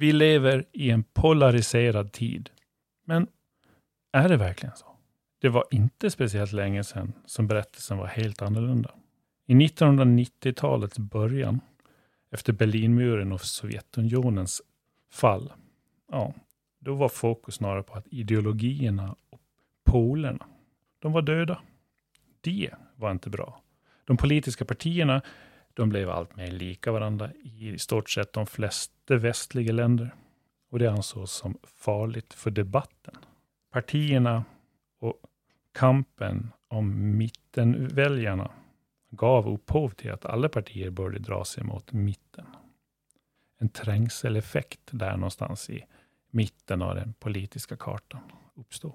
Vi lever i en polariserad tid. Men är det verkligen så? Det var inte speciellt länge sedan som berättelsen var helt annorlunda. I 1990-talets början, efter Berlinmuren och Sovjetunionens fall, ja, då var fokus snarare på att ideologierna och polerna, de var döda. Det var inte bra. De politiska partierna, de blev allt mer lika varandra i stort sett de flesta västliga länder. Och det ansågs som farligt för debatten. Partierna och kampen om mittenväljarna gav upphov till att alla partier började dra sig mot mitten. En trängseleffekt där någonstans i mitten av den politiska kartan uppstod.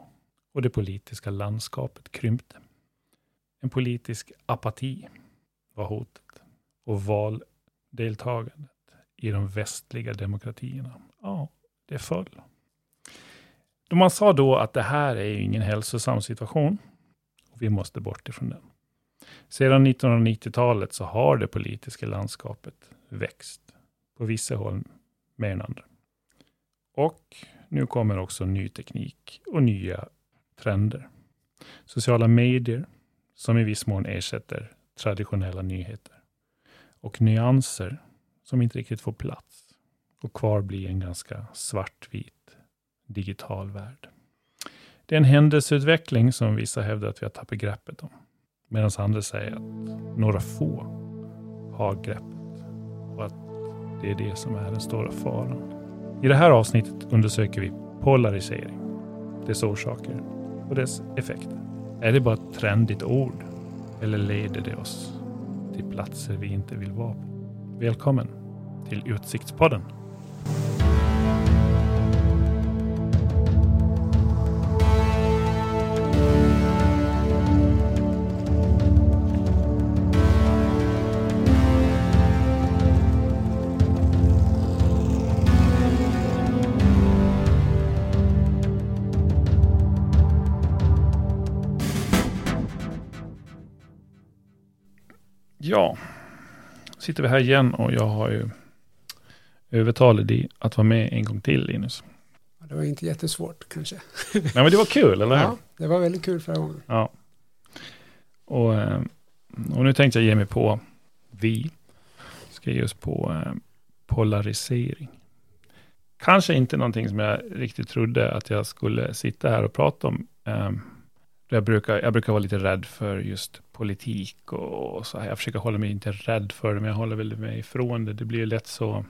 Och det politiska landskapet krympte. En politisk apati var hotet. Och valdeltagandet i de västliga demokratierna, ja, det föll. Man sa då att det här är ingen hälsosam situation. Och vi måste bort ifrån den. Sedan 1990-talet så har det politiska landskapet växt. På vissa håll mer än andra. Och nu kommer också ny teknik och nya trender. Sociala medier som i viss mån ersätter traditionella nyheter. Och nyanser som inte riktigt får plats. Och kvar blir en ganska svartvit digital värld. Det är en händelseutveckling som vissa hävdar att vi har tappat greppet om. Medan andra säger att några få har greppet. Och att det är det som är den stora faran. I det här avsnittet undersöker vi polarisering, dess orsaker och dess effekter. Är det bara ett trendigt ord? Eller leder det oss till platser vi inte vill vara på? Välkommen till Utsiktspodden. Ja, sitter vi här igen och jag har ju övertalat dig att vara med en gång till Linus. Det var inte jättesvårt kanske. Nej men det var kul, eller hur? Ja, det var väldigt kul förra gången. Ja. Och, eh, och nu tänkte jag ge mig på, vi ska ge oss på eh, polarisering. Kanske inte någonting som jag riktigt trodde att jag skulle sitta här och prata om. Jag brukar, jag brukar vara lite rädd för just politik och så här. Jag försöker hålla mig inte rädd för det, men jag håller väl mig ifrån det. Det blir lätt så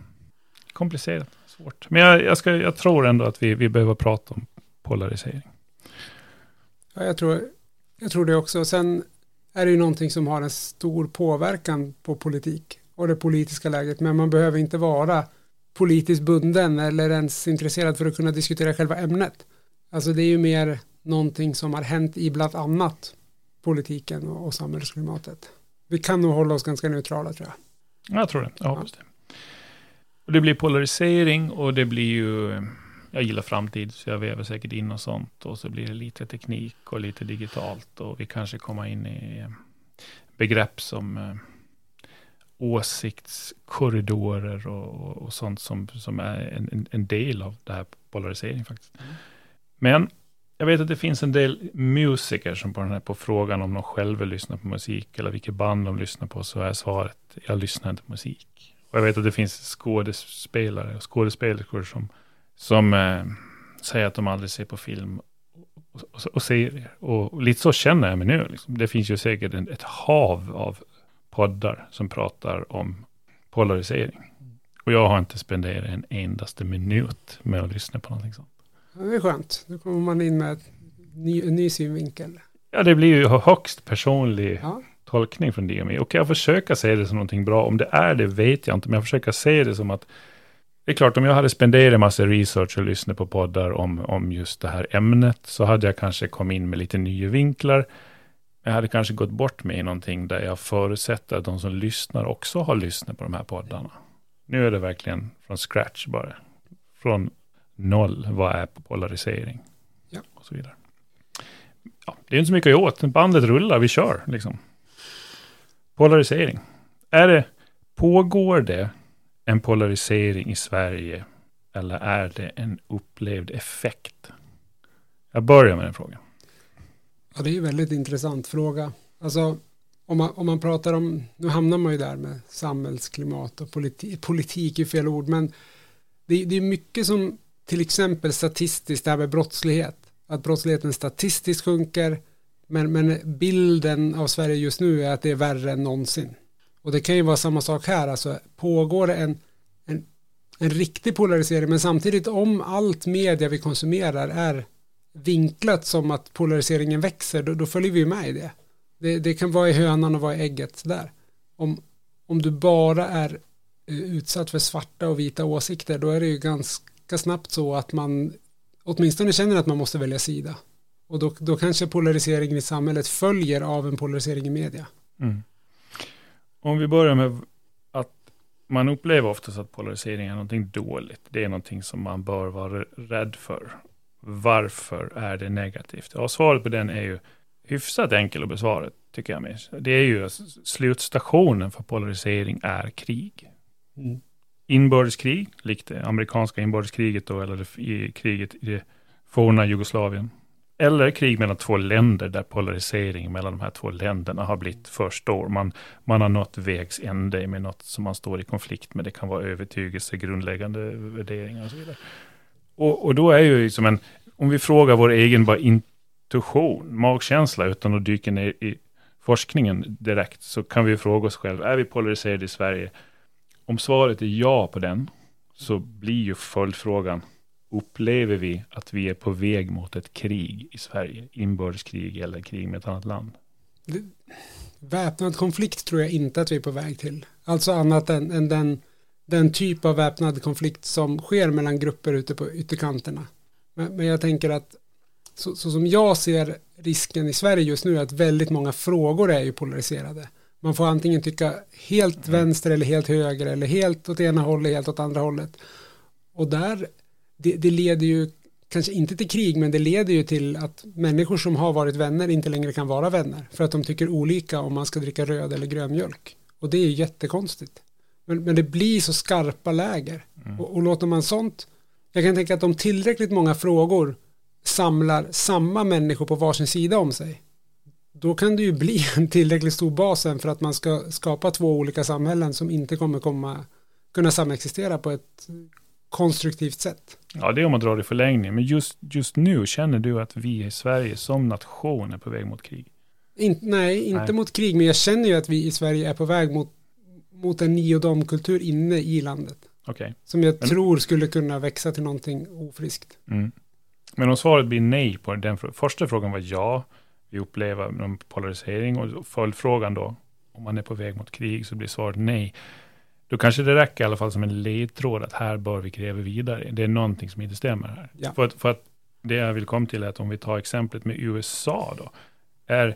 komplicerat, svårt. Men jag, jag, ska, jag tror ändå att vi, vi behöver prata om polarisering. Ja, jag tror, jag tror det också. Sen är det ju någonting som har en stor påverkan på politik och det politiska läget, men man behöver inte vara politiskt bunden eller ens intresserad för att kunna diskutera själva ämnet. Alltså det är ju mer någonting som har hänt i bland annat politiken och, och samhällsklimatet. Vi kan nog hålla oss ganska neutrala tror jag. Jag tror det, jag hoppas ja. det. Och det blir polarisering och det blir ju, jag gillar framtid så jag väver säkert in och sånt. Och så blir det lite teknik och lite digitalt och vi kanske kommer in i begrepp som eh, åsiktskorridorer och, och sånt som, som är en, en del av det här polarisering faktiskt. Mm. Men jag vet att det finns en del musiker som på, den här, på frågan om de själva lyssnar på musik eller vilket band de lyssnar på så är svaret jag lyssnar inte på musik. Och jag vet att det finns skådespelare och skådespelerskor som, som eh, säger att de aldrig ser på film och, och, och serier. Och, och, lite så känner jag mig nu. Liksom. Det finns ju säkert en, ett hav av poddar som pratar om polarisering. Och jag har inte spenderat en endaste minut med att lyssna på någonting sånt. Det är skönt. Då kommer man in med ny, en ny synvinkel. Ja, det blir ju högst personlig ja. tolkning från DMI. Och jag försöker se det som någonting bra. Om det är det vet jag inte, men jag försöker se det som att det är klart, om jag hade spenderat massa research och lyssnat på poddar om, om just det här ämnet, så hade jag kanske kommit in med lite nya vinklar. Jag hade kanske gått bort med i någonting där jag förutsätter att de som lyssnar också har lyssnat på de här poddarna. Nu är det verkligen från scratch bara. Från noll, vad är polarisering? Ja. Och så vidare. Ja, det är inte så mycket att göra åt, bandet rullar, vi kör liksom. Polarisering. Är det, pågår det en polarisering i Sverige eller är det en upplevd effekt? Jag börjar med den frågan. Ja, det är en väldigt intressant fråga. Alltså, om man, om man pratar om, nu hamnar man ju där med samhällsklimat och politik, politik är fel ord, men det, det är mycket som till exempel statistiskt, det här med brottslighet, att brottsligheten statistiskt sjunker, men, men bilden av Sverige just nu är att det är värre än någonsin. Och det kan ju vara samma sak här, alltså pågår det en, en, en riktig polarisering, men samtidigt om allt media vi konsumerar är vinklat som att polariseringen växer, då, då följer vi med i det. det. det. kan vara i hönan och vara i ägget där. Om, om du bara är eh, utsatt för svarta och vita åsikter, då är det ju ganska snabbt så att man åtminstone känner att man måste välja sida. Och då, då kanske polariseringen i samhället följer av en polarisering i media. Mm. Om vi börjar med att man upplever oftast att polarisering är någonting dåligt. Det är någonting som man bör vara rädd för. Varför är det negativt? Ja, svaret på den är ju hyfsat enkel att besvara, tycker jag. Med. Det är ju slutstationen för polarisering är krig. Mm. Inbördeskrig, likt det amerikanska inbördeskriget då, eller i kriget i det forna Jugoslavien. Eller krig mellan två länder där polarisering mellan de här två länderna har blivit för stor. Man, man har nått vägs ände med något som man står i konflikt med. Det kan vara övertygelse, grundläggande värderingar och så vidare. Och, och då är ju liksom en, om vi frågar vår egen bara intuition, magkänsla, utan att dyka ner i forskningen direkt, så kan vi fråga oss själva, är vi polariserade i Sverige? Om svaret är ja på den, så blir ju följdfrågan, upplever vi att vi är på väg mot ett krig i Sverige? Inbördeskrig eller krig med ett annat land? Väpnad konflikt tror jag inte att vi är på väg till. Alltså annat än, än den den typ av väpnad konflikt som sker mellan grupper ute på ytterkanterna. Men, men jag tänker att så, så, som jag ser risken i Sverige just nu är att väldigt många frågor är ju polariserade. Man får antingen tycka helt mm. vänster eller helt höger eller helt åt ena hållet, helt åt andra hållet. Och där, det, det leder ju kanske inte till krig, men det leder ju till att människor som har varit vänner inte längre kan vara vänner för att de tycker olika om man ska dricka röd eller grön mjölk. Och det är ju jättekonstigt. Men, men det blir så skarpa läger. Mm. Och, och låter man sånt, jag kan tänka att om tillräckligt många frågor samlar samma människor på varsin sida om sig, då kan det ju bli en tillräckligt stor bas för att man ska skapa två olika samhällen som inte kommer komma, kunna samexistera på ett konstruktivt sätt. Ja, det är om man drar det i förlängning. Men just, just nu, känner du att vi i Sverige som nation är på väg mot krig? In, nej, inte nej. mot krig, men jag känner ju att vi i Sverige är på väg mot mot en ni och dom-kultur inne i landet. Okay. Som jag Men, tror skulle kunna växa till någonting ofriskt. Mm. Men om svaret blir nej på den första frågan var ja, vi upplever en polarisering och följdfrågan då, om man är på väg mot krig så blir svaret nej. Då kanske det räcker i alla fall som en ledtråd att här bör vi gräva vidare. Det är någonting som inte stämmer här. Ja. För, att, för att det jag vill komma till är att om vi tar exemplet med USA då, är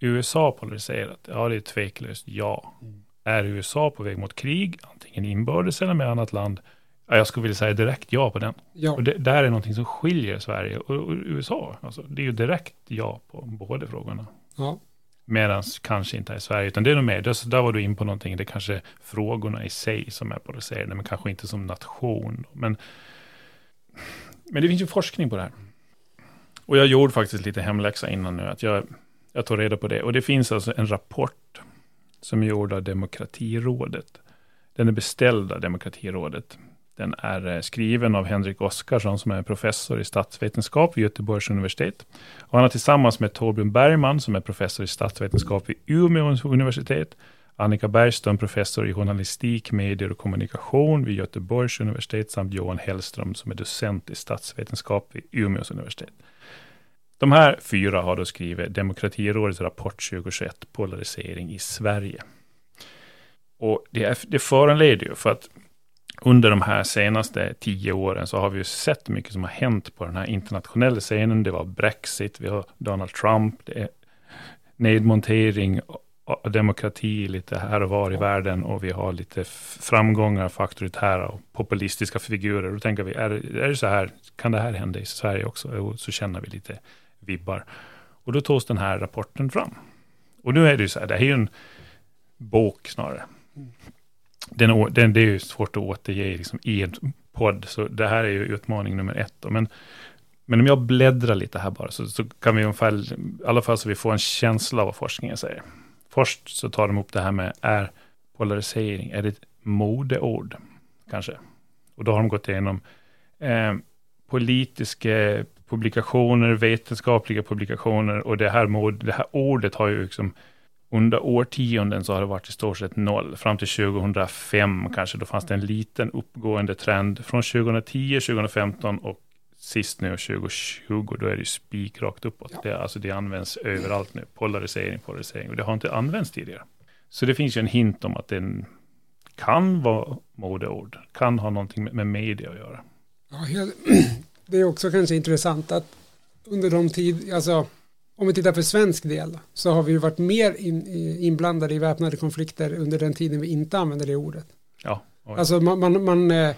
USA polariserat? Ja, det är tveklöst ja. Mm. Är USA på väg mot krig, antingen inbördes eller med annat land? Ja, jag skulle vilja säga direkt ja på den. Ja. Och det där är någonting som skiljer Sverige och, och USA. Alltså, det är ju direkt ja på båda frågorna. Ja. Medan kanske inte är Sverige, utan det är nog mer, där, där var du in på någonting, det är kanske frågorna i sig som är polariserade, men kanske inte som nation. Men, men det finns ju forskning på det här. Och jag gjorde faktiskt lite hemläxa innan nu, att jag, jag tog reda på det. Och det finns alltså en rapport som är gjord av Demokratirådet. Den är beställd av Demokratirådet. Den är eh, skriven av Henrik Oskarsson som är professor i statsvetenskap vid Göteborgs universitet. Och han har tillsammans med Torbjörn Bergman som är professor i statsvetenskap vid Umeå universitet, Annika Bergström, professor i journalistik, medier och kommunikation vid Göteborgs universitet samt Johan Hellström som är docent i statsvetenskap vid Umeå universitet. De här fyra har då skrivit Demokratirådets rapport 2021, Polarisering i Sverige. Och det, är, det föranleder ju för att under de här senaste tio åren så har vi ju sett mycket som har hänt på den här internationella scenen. Det var Brexit, vi har Donald Trump, det är nedmontering av demokrati lite här och var i världen och vi har lite framgångar för auktoritära och populistiska figurer. Då tänker vi, är det, är det så här, kan det här hända i Sverige också? Och så känner vi lite vibbar. Och då togs den här rapporten fram. Och nu är det ju så här, det här är ju en bok snarare. Den, den, det är ju svårt att återge liksom, i en podd, så det här är ju utmaning nummer ett. Då. Men, men om jag bläddrar lite här bara, så, så kan vi ungefär, i alla fall så vi får en känsla av vad forskningen säger. Först så tar de upp det här med, är polarisering, är det ett modeord? Kanske. Och då har de gått igenom eh, politiska publikationer, vetenskapliga publikationer och det här, mod, det här ordet har ju liksom under årtionden så har det varit i stort sett noll. Fram till 2005 kanske, då fanns det en liten uppgående trend. Från 2010, 2015 och sist nu 2020, då är det spikrakt uppåt. Ja. Det, alltså det används överallt nu, polarisering, polarisering. Och det har inte använts tidigare. Så det finns ju en hint om att det kan vara modeord, kan ha någonting med, med media att göra. Ja, det är också kanske intressant att under de tid, alltså om vi tittar för svensk del så har vi ju varit mer in, inblandade i väpnade konflikter under den tiden vi inte använder det ordet. Ja. Oj. Alltså man, man, man eh,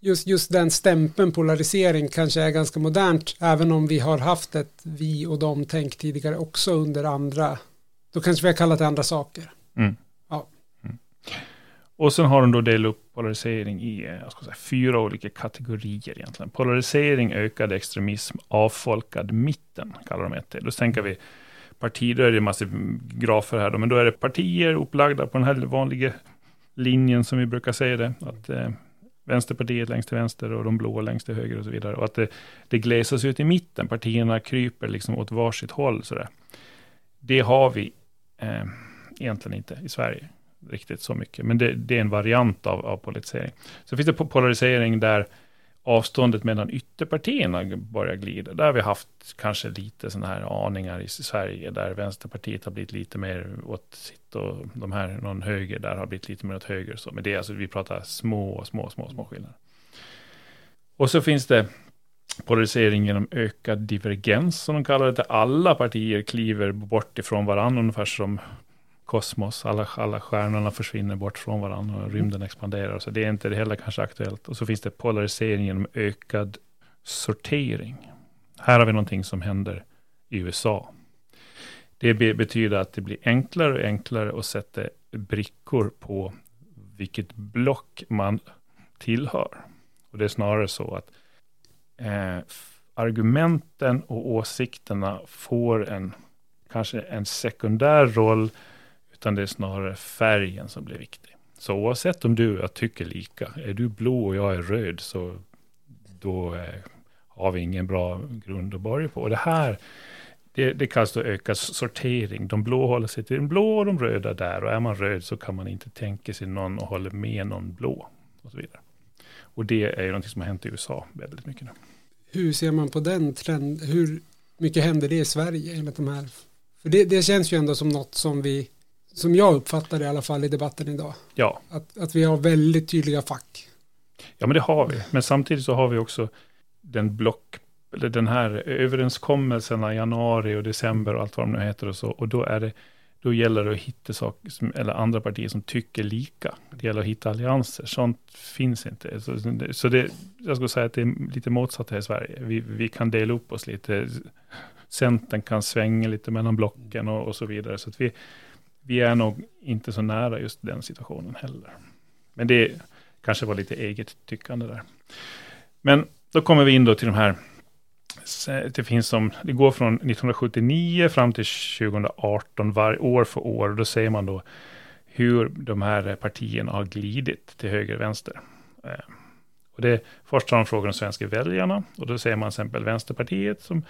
just, just den stämpeln polarisering kanske är ganska modernt även om vi har haft ett vi och dem tänk tidigare också under andra då kanske vi har kallat det andra saker. Mm. Ja. Mm. Och sen har de då delat upp polarisering i eh, jag ska säga, fyra olika kategorier egentligen. Polarisering, ökad extremism, avfolkad mitten kallar de det. Då tänker vi partier, då är det massor grafer här, då, men då är det partier upplagda på den här vanliga linjen som vi brukar säga det. Att eh, Vänsterpartiet längst till vänster och de blå längst till höger och så vidare. Och att det, det glesas ut i mitten, partierna kryper liksom åt varsitt håll. Sådär. Det har vi eh, egentligen inte i Sverige riktigt så mycket. Men det, det är en variant av, av polarisering. Så finns det polarisering där avståndet mellan ytterpartierna börjar glida. Där har vi haft kanske lite sådana här aningar i Sverige, där Vänsterpartiet har blivit lite mer åt sitt och de här, någon höger, där har blivit lite mer åt höger. Så. Men det är alltså, vi pratar små, små, små, små skillnader. Och så finns det polarisering genom ökad divergens, som de kallar det, där alla partier kliver bort ifrån varandra, ungefär som kosmos, alla, alla stjärnorna försvinner bort från varandra och rymden expanderar. Så det är inte det heller kanske aktuellt. Och så finns det polarisering genom ökad sortering. Här har vi någonting som händer i USA. Det betyder att det blir enklare och enklare att sätta brickor på vilket block man tillhör. Och det är snarare så att eh, argumenten och åsikterna får en kanske en sekundär roll utan det är snarare färgen som blir viktig. Så oavsett om du och jag tycker lika, är du blå och jag är röd, så då är, har vi ingen bra grund att börja på. Och det här, det, det kallas då ökad sortering. De blå håller sig till den blå och de röda där. Och är man röd så kan man inte tänka sig någon och håller med någon blå. Och så vidare. Och det är ju någonting som har hänt i USA väldigt mycket nu. Hur ser man på den trenden? Hur mycket händer det i Sverige enligt de här? För det, det känns ju ändå som något som vi som jag uppfattar det i alla fall i debatten idag. Ja. Att, att vi har väldigt tydliga fack. Ja, men det har vi. Men samtidigt så har vi också den block, eller den här överenskommelsen i januari och december och allt vad de nu heter och så. Och då är det, då gäller det att hitta saker, som, eller andra partier som tycker lika. Det gäller att hitta allianser. Sånt finns inte. Så, så det, jag skulle säga att det är lite motsatt här i Sverige. Vi, vi kan dela upp oss lite. Centern kan svänga lite mellan blocken och, och så vidare. Så att vi, vi är nog inte så nära just den situationen heller. Men det kanske var lite eget tyckande där. Men då kommer vi in då till de här, det finns som, det går från 1979 fram till 2018, varje år för år, och då ser man då hur de här partierna har glidit till höger och vänster. Eh, och det, först har de frågat de svenska väljarna, och då ser man till exempel Vänsterpartiet som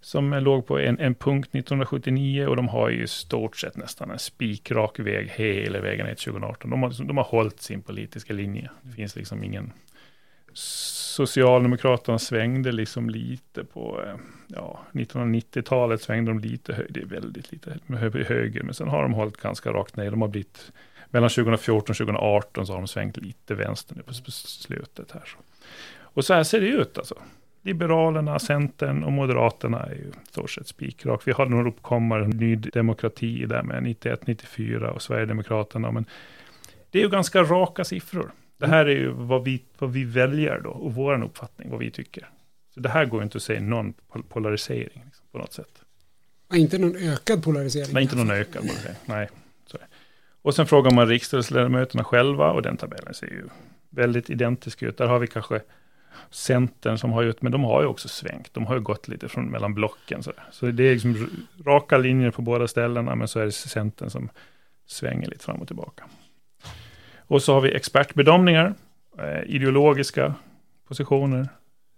som låg på en, en punkt 1979 och de har ju stort sett nästan en spikrak väg hela vägen ner till 2018. De har, liksom, de har hållit sin politiska linje. Det finns liksom ingen... Socialdemokraterna svängde liksom lite på, eh, ja, 1990-talet svängde de lite höger, det är väldigt lite höger, men sen har de hållit ganska rakt ner. De har blivit, mellan 2014 och 2018 så har de svängt lite vänster nu på slutet här. Och så här ser det ut alltså. Liberalerna, Centern och Moderaterna är ju stort sett spikrak. Vi har några uppkommare, Ny Demokrati där med 91, 94 och Sverigedemokraterna. Men det är ju ganska raka siffror. Det här är ju vad vi, vad vi väljer då och vår uppfattning, vad vi tycker. Så det här går inte att säga någon polarisering liksom, på något sätt. Inte någon ökad polarisering? Nej, inte någon ökad polarisering. Nej. Så. Och sen frågar man riksdagsledamöterna själva och den tabellen ser ju väldigt identiska ut. Där har vi kanske Centern som har gjort, men de har ju också svängt. De har ju gått lite från mellan blocken. Så, så det är liksom raka linjer på båda ställena, men så är det Centern som svänger lite fram och tillbaka. Och så har vi expertbedömningar, eh, ideologiska positioner.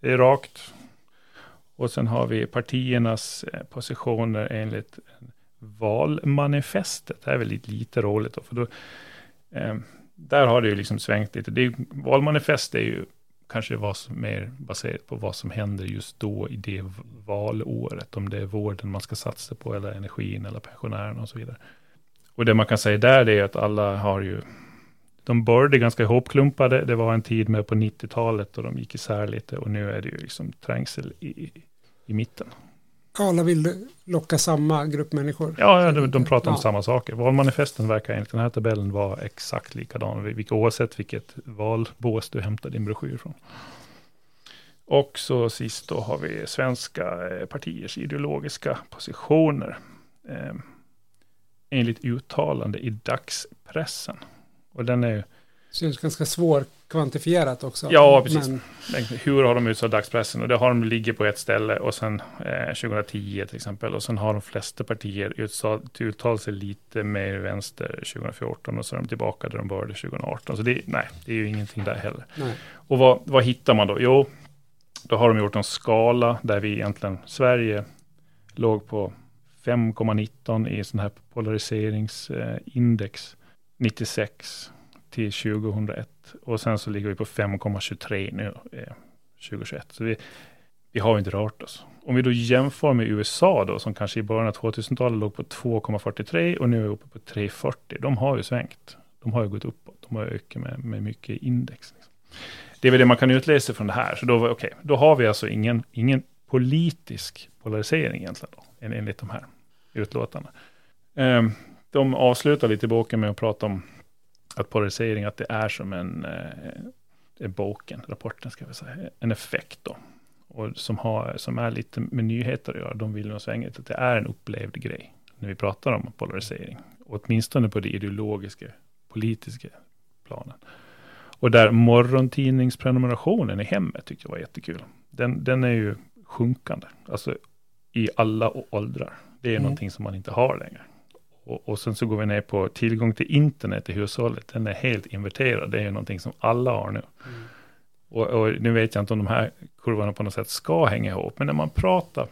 Det är rakt. Och sen har vi partiernas eh, positioner enligt valmanifestet. Det är väl lite, lite roligt då, för då, eh, där har det ju liksom svängt lite. Det är, valmanifest är ju kanske var mer baserat på vad som händer just då i det valåret. Om det är vården man ska satsa på eller energin eller pensionärerna och så vidare. Och det man kan säga där är att alla har ju, de började ganska ihopklumpade. Det var en tid med på 90-talet och de gick isär lite och nu är det ju liksom trängsel i, i mitten. Alla vill locka samma grupp människor. Ja, de, de pratar om ja. samma saker. Valmanifesten verkar enligt den här tabellen vara exakt likadan, oavsett vilket valbås du hämtar din broschyr från. Och så sist då har vi svenska eh, partiers ideologiska positioner. Eh, enligt uttalande i dagspressen. Och den är ju Syns ganska svårkvantifierat också. Ja, precis. Men... Hur har de utsatt dagspressen? Och det har de ligger på ett ställe och sen eh, 2010 till exempel. Och sen har de flesta partier uttalat sig lite mer vänster 2014 och så är de tillbaka där de började 2018. Så det, nej, det är ju ingenting där heller. Nej. Och vad, vad hittar man då? Jo, då har de gjort en skala där vi egentligen, Sverige låg på 5,19 i sån här polariseringsindex 96 till 2001. Och sen så ligger vi på 5,23 nu, eh, 2021. Så vi, vi har inte rört oss. Om vi då jämför med USA då, som kanske i början av 2000-talet låg på 2,43 och nu är vi uppe på 3,40. De har ju svängt. De har ju gått uppåt. De har ökat med, med mycket index. Liksom. Det är väl det man kan utläsa från det här. Så då, okay, då har vi alltså ingen, ingen politisk polarisering egentligen då, enligt de här utlåtandena. Um, ehm, de avslutar lite i boken med att prata om att polarisering, att det är som en, eh, boken, rapporten ska vi säga, en effekt då. Och som, har, som är lite med nyheter att göra, de vill nog svänga att det är en upplevd grej när vi pratar om polarisering. Och åtminstone på det ideologiska, politiska planen. Och där morgontidningsprenumerationen i hemmet tyckte jag var jättekul. Den, den är ju sjunkande, alltså i alla åldrar. Det är mm. någonting som man inte har längre. Och, och sen så går vi ner på tillgång till internet i hushållet. Den är helt inverterad. Det är ju någonting som alla har nu. Mm. Och, och, nu vet jag inte om de här kurvorna på något sätt ska hänga ihop. Men när man pratar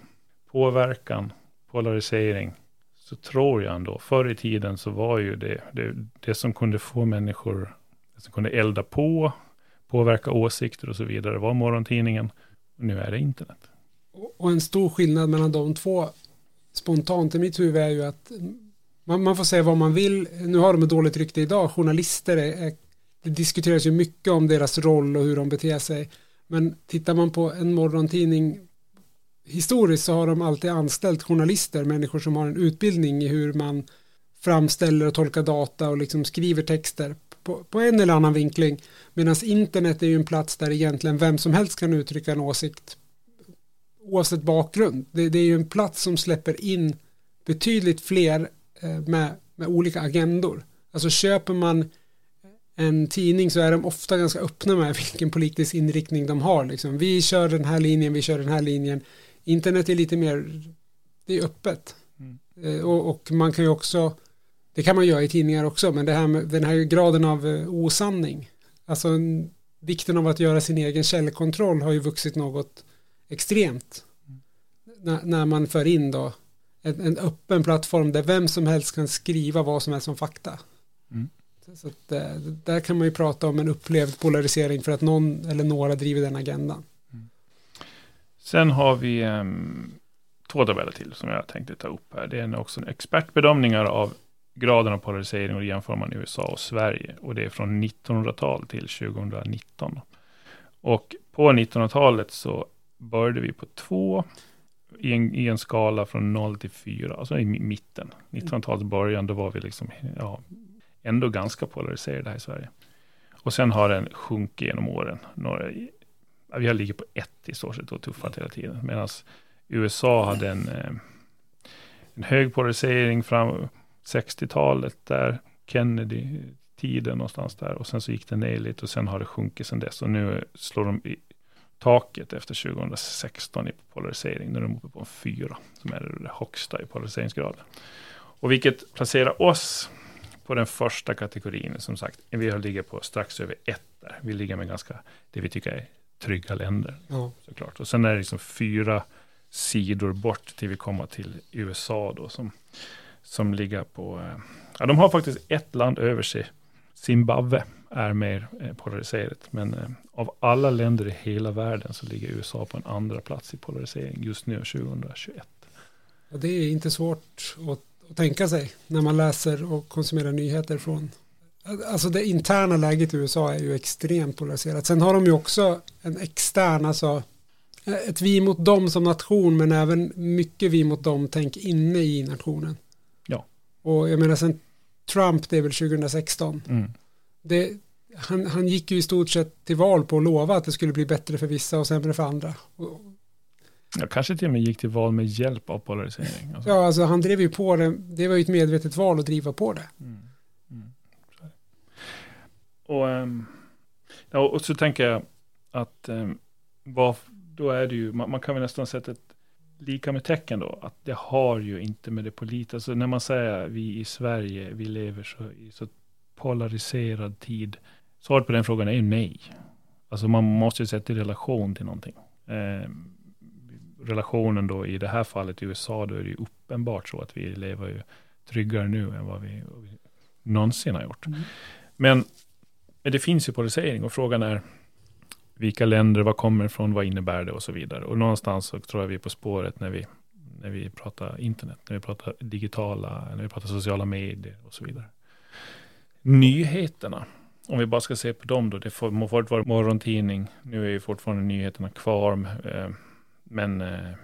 påverkan, polarisering, så tror jag ändå, förr i tiden så var ju det, det, det som kunde få människor, det som kunde elda på, påverka åsikter och så vidare, var morgontidningen. Och nu är det internet. Och en stor skillnad mellan de två spontant i mitt huvud är ju att man, man får säga vad man vill. Nu har de ett dåligt rykte idag. Journalister är, är, det diskuteras ju mycket om deras roll och hur de beter sig. Men tittar man på en morgontidning historiskt så har de alltid anställt journalister, människor som har en utbildning i hur man framställer och tolkar data och liksom skriver texter på, på en eller annan vinkling. Medan internet är ju en plats där egentligen vem som helst kan uttrycka en åsikt oavsett bakgrund. Det, det är ju en plats som släpper in betydligt fler med, med olika agendor. Alltså köper man en tidning så är de ofta ganska öppna med vilken politisk inriktning de har. Liksom. Vi kör den här linjen, vi kör den här linjen. Internet är lite mer, det är öppet. Mm. Eh, och, och, man kan ju också, det kan man göra i tidningar också, men det här med den här graden av eh, osanning, alltså en, vikten av att göra sin egen källkontroll har ju vuxit något extremt. Mm. När, när man för in då en, en, öppen plattform där vem som helst kan skriva vad som helst som fakta. Mm. Så att, eh, där kan man ju prata om en upplevd polarisering för att någon eller några driver den agendan. Mm. Sen har vi um, två tabeller till som jag tänkte ta upp här. Det är också expertbedömningar av graden av polarisering och jämför man i USA och Sverige. Och det är från 1900-tal till 2019. Och på 1900-talet så började vi på två i en, i en skala från 0 till 4, alltså i mitten. 1900-talets början, då var vi liksom, ja, ändå ganska polariserade här i Sverige. Och sen har den sjunkit genom åren. Några, vi har ligger på ett i stort sett och tuffat hela tiden. Medan USA hade en, eh, en hög polarisering fram 60-talet där Kennedy tiden någonstans där och sen så gick det ner lite och sen har det sjunkit sen dess och nu slår de taket efter 2016 i polarisering. Nu är de uppe på en fyra som är det högsta i polariseringsgraden. Och vilket placerar oss på den första kategorin, som sagt, vi ligger på strax över ett där. Vi ligger med ganska, det vi tycker är trygga länder. Ja. Såklart. Och sen är det liksom fyra sidor bort till vi kommer till USA då, som, som ligger på, eh, ja de har faktiskt ett land över sig, Zimbabwe är mer eh, polariserat, men eh, av alla länder i hela världen så ligger USA på en andra plats i polarisering just nu 2021. Ja, det är inte svårt att att tänka sig när man läser och konsumerar nyheter från Alltså det interna läget i USA är ju extremt polariserat. Sen har de ju också en extern, alltså ett vi mot dem som nation men även mycket vi mot dem tänk inne i nationen. Ja. Och jag menar sen Trump, det är väl 2016. Mm. Det, han, han gick ju i stort sett till val på att lova att det skulle bli bättre för vissa och sämre för andra. Jag kanske till och med gick till val med hjälp av polarisering. Alltså. Ja, alltså han drev ju på det. Det var ju ett medvetet val att driva på det. Mm. Mm. Och, um, ja, och så tänker jag att um, vad, då är det ju, man, man, kan väl nästan sätta ett lika med tecken då, att det har ju inte med det politiska, alltså när man säger vi i Sverige, vi lever så, i så polariserad tid, svaret på den frågan är ju nej. Alltså man måste ju sätta i relation till någonting. Um, relationen då i det här fallet i USA, då är det ju uppenbart så att vi lever ju tryggare nu än vad vi, vad vi någonsin har gjort. Mm. Men det finns ju polarisering och frågan är vilka länder, vad kommer ifrån, vad innebär det och så vidare. Och någonstans så tror jag vi är på spåret när vi, när vi pratar internet, när vi pratar digitala, när vi pratar sociala medier och så vidare. Nyheterna, om vi bara ska se på dem då, det får, må vara morgontidning, nu är ju fortfarande nyheterna kvar, eh, men eh,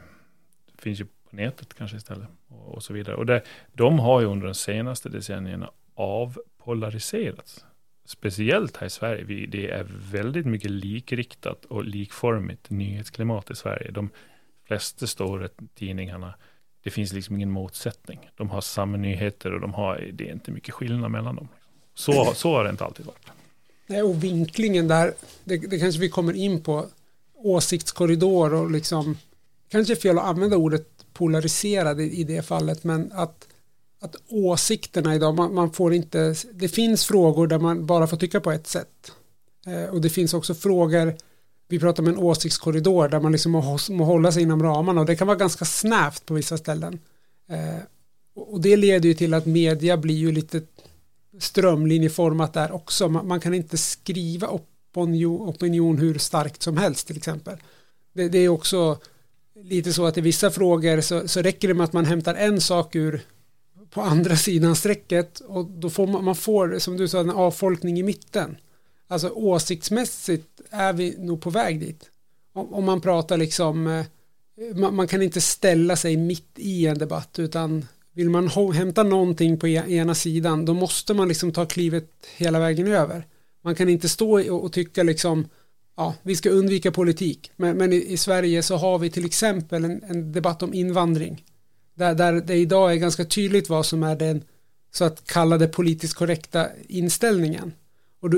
finns ju på nätet kanske istället. Och, och så vidare. Och det, de har ju under de senaste decennierna avpolariserats. Speciellt här i Sverige. Vi, det är väldigt mycket likriktat och likformigt nyhetsklimat i Sverige. De flesta stora tidningarna, det finns liksom ingen motsättning. De har samma nyheter och de har, det är inte mycket skillnad mellan dem. Så, så har det inte alltid varit. Nej, och vinklingen där, det, det kanske vi kommer in på åsiktskorridor och liksom kanske fel att använda ordet polariserad i, i det fallet men att, att åsikterna idag man, man, får inte det finns frågor där man bara får tycka på ett sätt. Eh, och det finns också frågor vi pratar om en åsiktskorridor där man liksom må, må hålla sig inom ramarna och det kan vara ganska snävt på vissa ställen. Eh, och det leder ju till att media blir ju lite strömlinjeformat där också. Man, man kan inte skriva opinion, opinion hur starkt som helst till exempel. Det, det, är också lite så att i vissa frågor så, så räcker det med att man hämtar en sak ur på andra sidan strecket och då får man, man får, som du sa, en avfolkning i mitten. Alltså åsiktsmässigt är vi nog på väg dit. Om, om man pratar liksom, eh, man, man, kan inte ställa sig mitt i en debatt utan vill man hämta någonting på e, ena sidan då måste man liksom ta klivet hela vägen över. Man kan inte stå och tycka liksom ja, vi ska undvika politik. Men, men i, i, Sverige så har vi till exempel en, en, debatt om invandring. Där, där det idag är ganska tydligt vad som är den så att kalla det politiskt korrekta inställningen. Och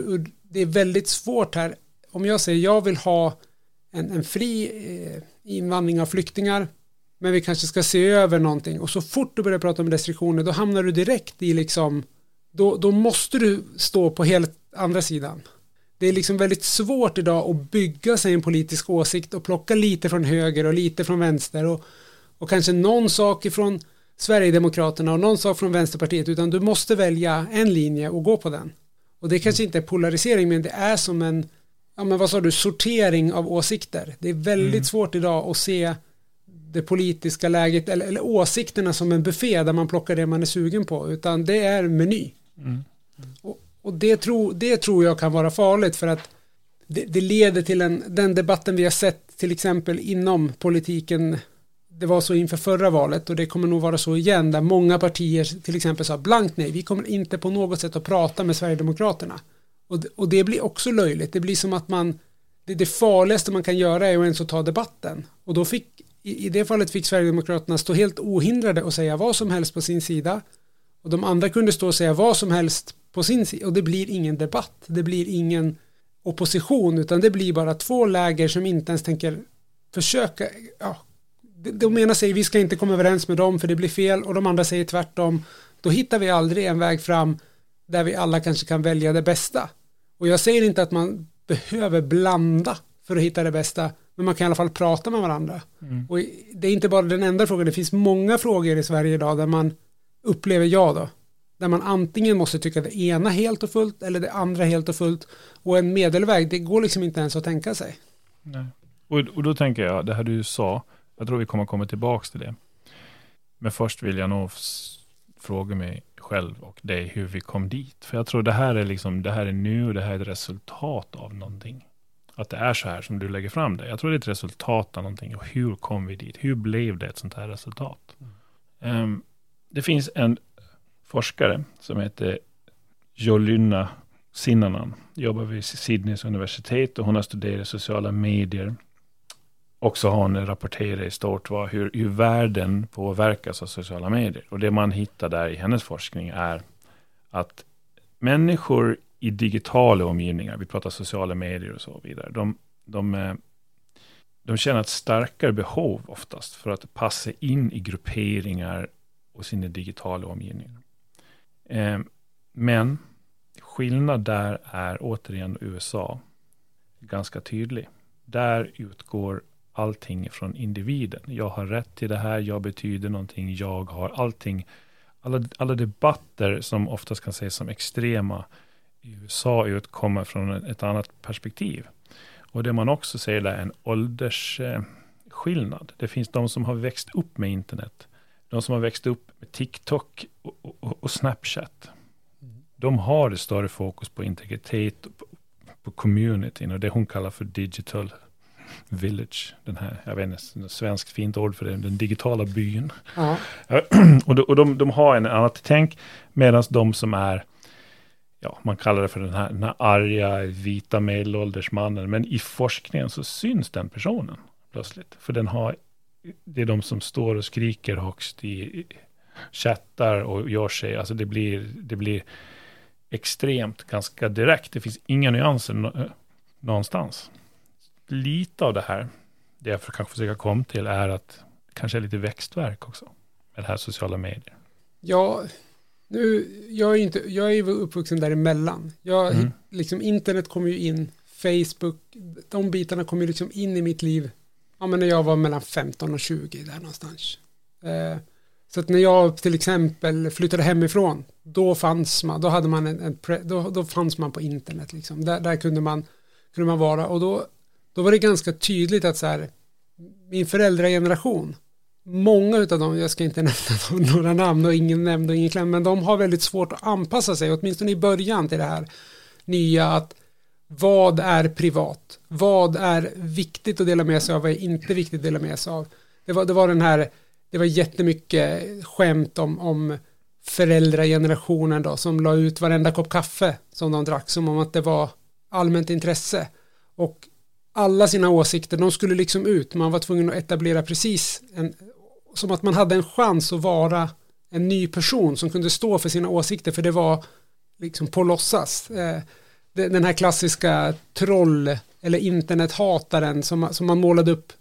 det, är väldigt svårt här. Om jag säger jag vill ha en, en fri eh, invandring av flyktingar men vi kanske ska se över någonting och så fort du börjar prata om restriktioner då hamnar du direkt i liksom då, då måste du stå på helt andra sidan. Det är liksom väldigt svårt idag att bygga sig en politisk åsikt och plocka lite från höger och lite från vänster och, och kanske någon sak ifrån Sverigedemokraterna och någon sak från Vänsterpartiet utan du måste välja en linje och gå på den. Och det kanske inte är polarisering men det är som en, ja men vad sa du, sortering av åsikter. Det är väldigt mm. svårt idag att se det politiska läget eller, eller, åsikterna som en buffé där man plockar det man är sugen på utan det är meny. Mm. Och, och det, tro, det tror jag kan vara farligt för att det, det, leder till en, den debatten vi har sett till exempel inom politiken det var så inför förra valet och det kommer nog vara så igen där många partier till exempel sa blankt nej, vi kommer inte på något sätt att prata med Sverigedemokraterna. Och, och det blir också löjligt, det blir som att man det, det farligaste man kan göra är att ens att ta debatten. Och då fick, i, i det fallet fick Sverigedemokraterna stå helt ohindrade och säga vad som helst på sin sida Och de andra kunde stå och säga vad som helst på sin sida och det blir ingen debatt. Det blir ingen opposition utan det blir bara två läger som inte ens tänker försöka, ja, de ena säger vi ska inte komma överens med dem för det blir fel och de andra säger tvärtom. Då hittar vi aldrig en väg fram där vi alla kanske kan välja det bästa. Och jag säger inte att man behöver blanda för att hitta det bästa, men man kan i alla fall prata med varandra. Mm. Och det är inte bara den enda frågan, det finns många frågor i Sverige idag där man upplever jag då, där man antingen måste tycka det ena helt och fullt eller det andra helt och fullt och en medelväg, det går liksom inte ens att tänka sig. Nej. Och, och då tänker jag, det här du sa, jag tror vi kommer komma tillbaka till det. Men först vill jag nog fråga mig själv och dig hur vi kom dit. För jag tror det här är liksom, det här är nu och det här är ett resultat av någonting. Att det är så här som du lägger fram det. Jag tror det är ett resultat av någonting. Och hur kom vi dit? Hur blev det ett sånt här resultat? Mm. Um, det finns en forskare som heter Jolynna Sinnanan. Jobbar vid Sydneys universitet och hon har studerat sociala medier också har hon rapporterat i stort vad, hur, hur världen påverkas av sociala medier. Och det man hittar där i hennes forskning är att människor i digitala omgivningar, vi pratar sociala medier och så vidare, de, de, eh, de känner ett starkare behov oftast för att passa in i grupperingar och sina digitala omgivningar. Eh, men skillnad där är återigen USA ganska tydlig. Där utgår allting från individen. Jag har rätt till det här, jag betyder någonting, jag har allting. Alla, alla debatter som oftast kan ses som extrema i USA utkommer från ett annat perspektiv. Och det man också ser är en åldersskillnad. Det finns de som har växt upp med internet. De som har växt upp med TikTok och, och, och Snapchat. De har ett större fokus på integritet, på, på communityn och det hon kallar för digital village, den här, jag vet inte, svenskt fint ord för det, den digitala byn. Ja. och de, och de, de har en annat tänk, medan de som är, ja, man kallar det för den här, den här arga, vita medelålders mannen, men i forskningen så syns den personen plötsligt, för den har, det är de som står och skriker högst i, chattar och gör sig, alltså det blir, det blir extremt ganska direkt, det finns inga nyanser någonstans lite av det här, det jag kanske försöker komma till är att kanske är lite växtverk också med det här sociala medier. Ja, nu, jag är inte, jag är uppvuxen däremellan. Jag, mm. liksom, internet kom ju in, Facebook, de bitarna kom ju liksom in i mitt liv, ja men när jag var mellan 15 och 20 där någonstans. Eh, så att när jag till exempel flyttade hemifrån, då fanns man, då hade man en, en pre, då, då fanns man på internet liksom. Där, där kunde man, kunde man vara och då då var det ganska tydligt att så här, min föräldrageneration, många av dem, jag ska inte nämna några namn och ingen nämnd och ingen kläm, men de har väldigt svårt att anpassa sig, åtminstone i början till det här nya att vad är privat? Vad är viktigt att dela med sig av? Vad är inte viktigt att dela med sig av? Det var, det var den här, det var jättemycket skämt om, om föräldragenerationen då som la ut varenda kopp kaffe som de drack som om att det var allmänt intresse. Och alla sina åsikter, de skulle liksom ut, man var tvungen att etablera precis en, som att man hade en chans att vara en ny person som kunde stå för sina åsikter, för det var liksom på låtsas. Eh, den här klassiska troll eller internethataren som, som man målade upp,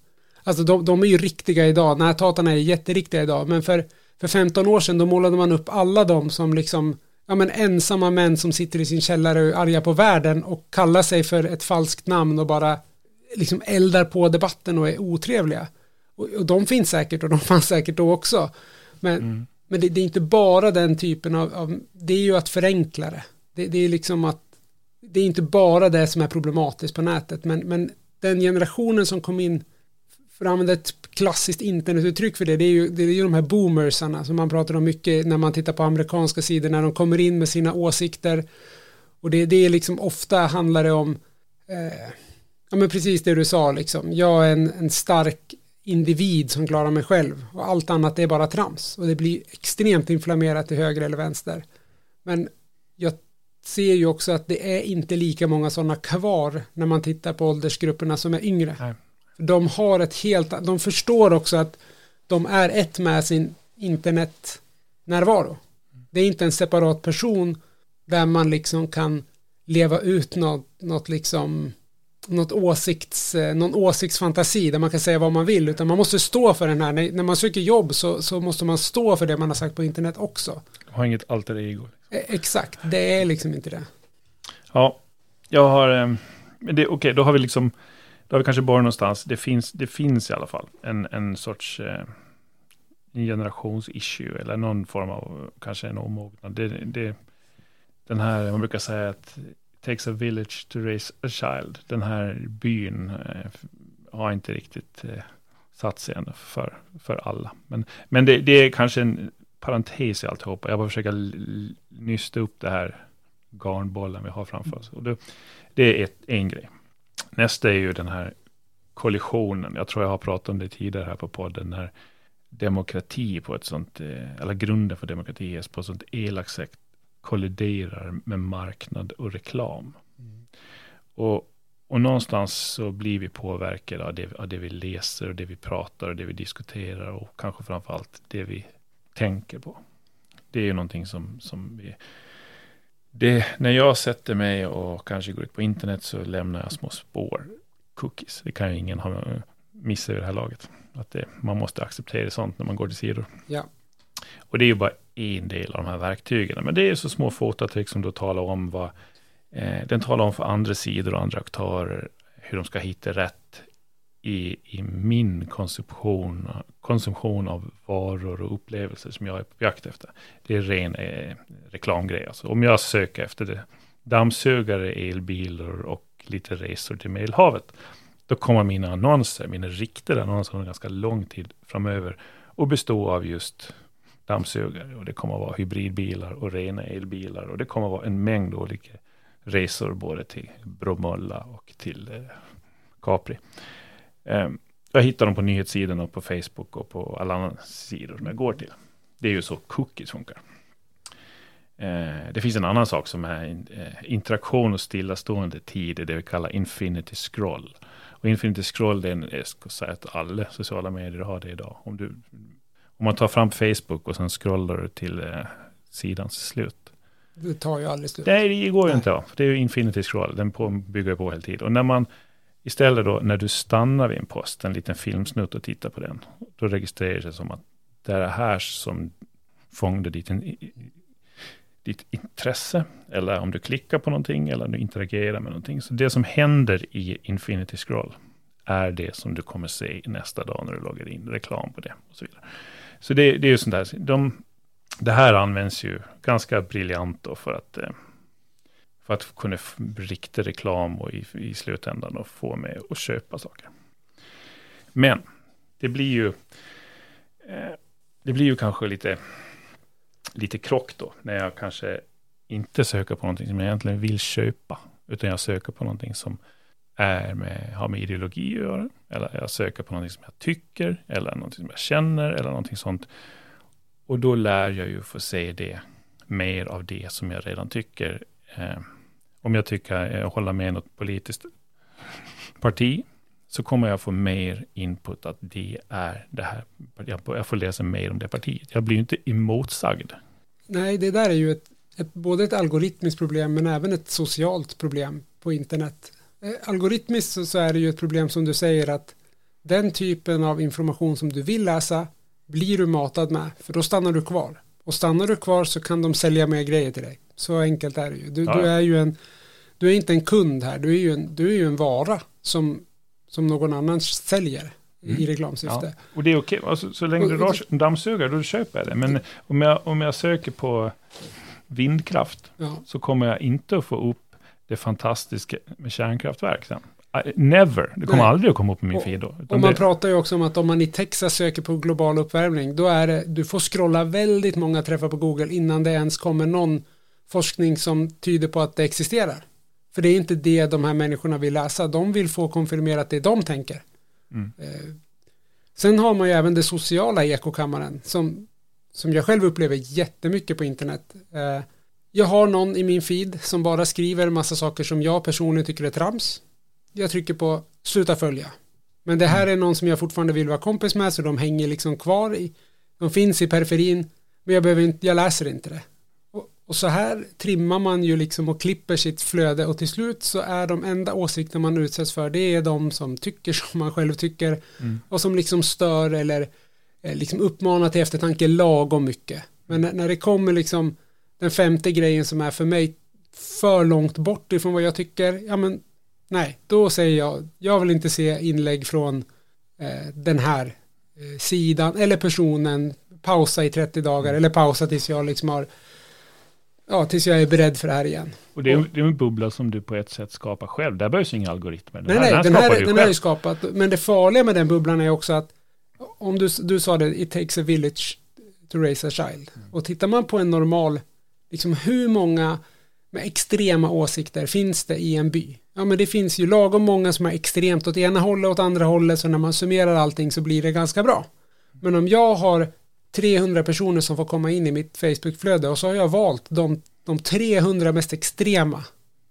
alltså de, de är ju riktiga idag, näthatarna är jätteriktiga idag, men för, för 15 år sedan då målade man upp alla de som liksom ja, men ensamma män som sitter i sin källare och är arga på världen och kallar sig för ett falskt namn och bara liksom eldar på debatten och är otrevliga. Och, och de finns säkert och de fanns säkert då också. Men, mm. men det, det, är inte bara den typen av, av, det är ju att förenkla det. det. Det är liksom att, det är inte bara det som är problematiskt på nätet, men, men den generationen som kom in, för att använda ett klassiskt internetuttryck för det, det är ju, det är ju de här boomersarna som man pratar om mycket när man tittar på amerikanska sidor, när de kommer in med sina åsikter. Och det, det är liksom ofta handlar det om eh, Ja men precis det du sa liksom. Jag är en, en stark individ som klarar mig själv och allt annat är bara trams och det blir extremt inflammerat till höger eller vänster. Men jag ser ju också att det är inte lika många sådana kvar när man tittar på åldersgrupperna som är yngre. Nej. De har ett helt, de förstår också att de är ett med sin internetnärvaro. Det är inte en separat person där man liksom kan leva ut något, något liksom något åsikts, eh, någon åsiktsfantasi där man kan säga vad man vill utan man måste stå för den här. När, när man söker jobb så, så måste man stå för det man har sagt på internet också. Har inget alter ego. Eh, exakt, det är liksom inte det. Ja, jag har, eh, okej, okay, då har vi liksom, då har vi kanske bara någonstans, det finns, det finns i alla fall en, en sorts eh, generationsissue eller någon form av kanske en omognad. Det, det, den här, man brukar säga att takes a village to raise a child. Den här byn eh, har inte riktigt eh, satt sig än för, för alla. Men, men det, det är kanske en parentes i alltihopa. Jag bara försöka nysta upp det här garnbollen vi har framför oss. Och det, det är ett, en grej. Nästa är ju den här kollisionen. Jag tror jag har pratat om det tidigare här på podden. När demokrati på ett sånt, eh, eller grunden för demokrati är på ett sånt elakt sätt kolliderar med marknad och reklam. Mm. Och, och någonstans så blir vi påverkade av det, av det vi läser och det vi pratar och det vi diskuterar och kanske framförallt det vi tänker på. Det är ju någonting som, som vi... Det, när jag sätter mig och kanske går ut på internet så lämnar jag små spår, cookies. Det kan ju ingen ha missa i det här laget. Att det, man måste acceptera sånt när man går till sidor. Ja. Och det är ju bara en del av de här verktygen. Men det är så små fotavtryck som då talar om vad, eh, den talar om för andra sidor och andra aktörer hur de ska hitta rätt i, i min konsumtion, konsumtion av varor och upplevelser som jag är på jakt efter. Det är ren eh, reklamgrej. Alltså, om jag söker efter det, dammsugare, elbilar och lite resor till Medelhavet, då kommer mina annonser, mina riktade annonser under ganska lång tid framöver och bestå av just dammsugare och det kommer att vara hybridbilar och rena elbilar och det kommer att vara en mängd olika resor både till Bromölla och till eh, Capri. Eh, jag hittar dem på nyhetssidorna på Facebook och på alla andra sidor som jag går till. Det är ju så cookies funkar. Eh, det finns en annan sak som är eh, interaktion och stillastående tid, det vi kallar infinity scroll. Och infinity scroll, det är en, jag ska säga att alla sociala medier har det idag. Om du om man tar fram Facebook och sen scrollar du till eh, sidans slut. Det tar ju aldrig slut. Nej, det går ju inte. Det är ju infinity scroll, den på, bygger på hela tiden. Och när man istället då, när du stannar vid en post, en liten filmsnutt och tittar på den, då registrerar det som att det är det här som fångade ditt, ditt intresse, eller om du klickar på någonting, eller om du interagerar med någonting. Så det som händer i infinity scroll är det som du kommer se nästa dag när du loggar in reklam på det och så vidare. Så det, det är ju sånt där. De, det här används ju ganska briljant då för att, eh, för att kunna rikta reklam och i, i slutändan och få mig att köpa saker. Men det blir ju, eh, det blir ju kanske lite, lite krock då, när jag kanske inte söker på någonting som jag egentligen vill köpa, utan jag söker på någonting som är med, har med ideologi att göra, eller jag söker på någonting som jag tycker, eller någonting som jag känner, eller någonting sånt. Och då lär jag ju få se det, mer av det som jag redan tycker. Eh, om jag tycker eh, jag håller med något politiskt parti, så kommer jag få mer input att det är det här. Jag, får läsa mer om det partiet. Jag blir ju inte emotsagd. Nej, det där är ju ett, ett, både ett algoritmiskt problem men även ett socialt problem på internet. Eh, algoritmiskt så är det ju ett problem som du säger att den typen av information som du vill läsa blir du matad med för då stannar du kvar och stannar du kvar så kan de sälja mer grejer till dig så enkelt är det ju du, ja. du är ju en du är inte en kund här du är ju en, du är ju en vara som, som någon annan säljer mm. i reklamsyfte. Ja. Och det är okej, alltså, så länge du har en dammsugare då köper jag det. Men om jag, om jag söker på vindkraft ja. så kommer jag inte att få upp det fantastiska med kärnkraftverk sen. Never, det kommer Nej. aldrig att komma upp i min feed då. Och man det... pratar ju också om att om man i Texas söker på global uppvärmning, då är det, du får scrolla väldigt många träffar på Google innan det ens kommer någon forskning som tyder på att det existerar. För det är inte det de här människorna vill läsa, de vill få konfirmerat det de tänker. Mm. Eh, sen har man ju även det sociala ekokammaren som, som jag själv upplever jättemycket på internet. Jag har någon i min feed som bara skriver massa saker som jag personligen tycker är trams. Jag trycker på sluta följa. Men det här är någon som jag fortfarande vill vara kompis med så de hänger liksom kvar i. De finns i periferin men jag, behöver inte, jag läser inte det. och så här trimmar man ju liksom och klipper sitt flöde och till slut så är de enda åsikter man utsätts för det är de som tycker som man själv tycker mm. och som liksom stör eller eh, liksom uppmanar till eftertanke lagom mycket. Men när, när det kommer liksom den femte grejen som är för mig för långt bort ifrån vad jag tycker, ja men nej, då säger jag, jag vill inte se inlägg från eh, den här eh, sidan eller personen, pausa i 30 dagar eller pausa tills jag liksom har ja, tills jag är beredd för det här igen. Och det är, det är en bubbla som du på ett sätt skapar själv. Där behövs inga algoritmer. Den nej, här, nej, den, här, den här är skapat. Men det farliga med den bubblan är också att om du, du sa det, it takes a village to raise a child. Mm. Och tittar man på en normal, liksom hur många med extrema åsikter finns det i en by? Ja, men det finns ju lagom många som är extremt åt ena hållet och åt andra hållet, så när man summerar allting så blir det ganska bra. Men om jag har 300 personer som får komma in i mitt Facebookflöde och så har jag valt de, de 300 mest extrema.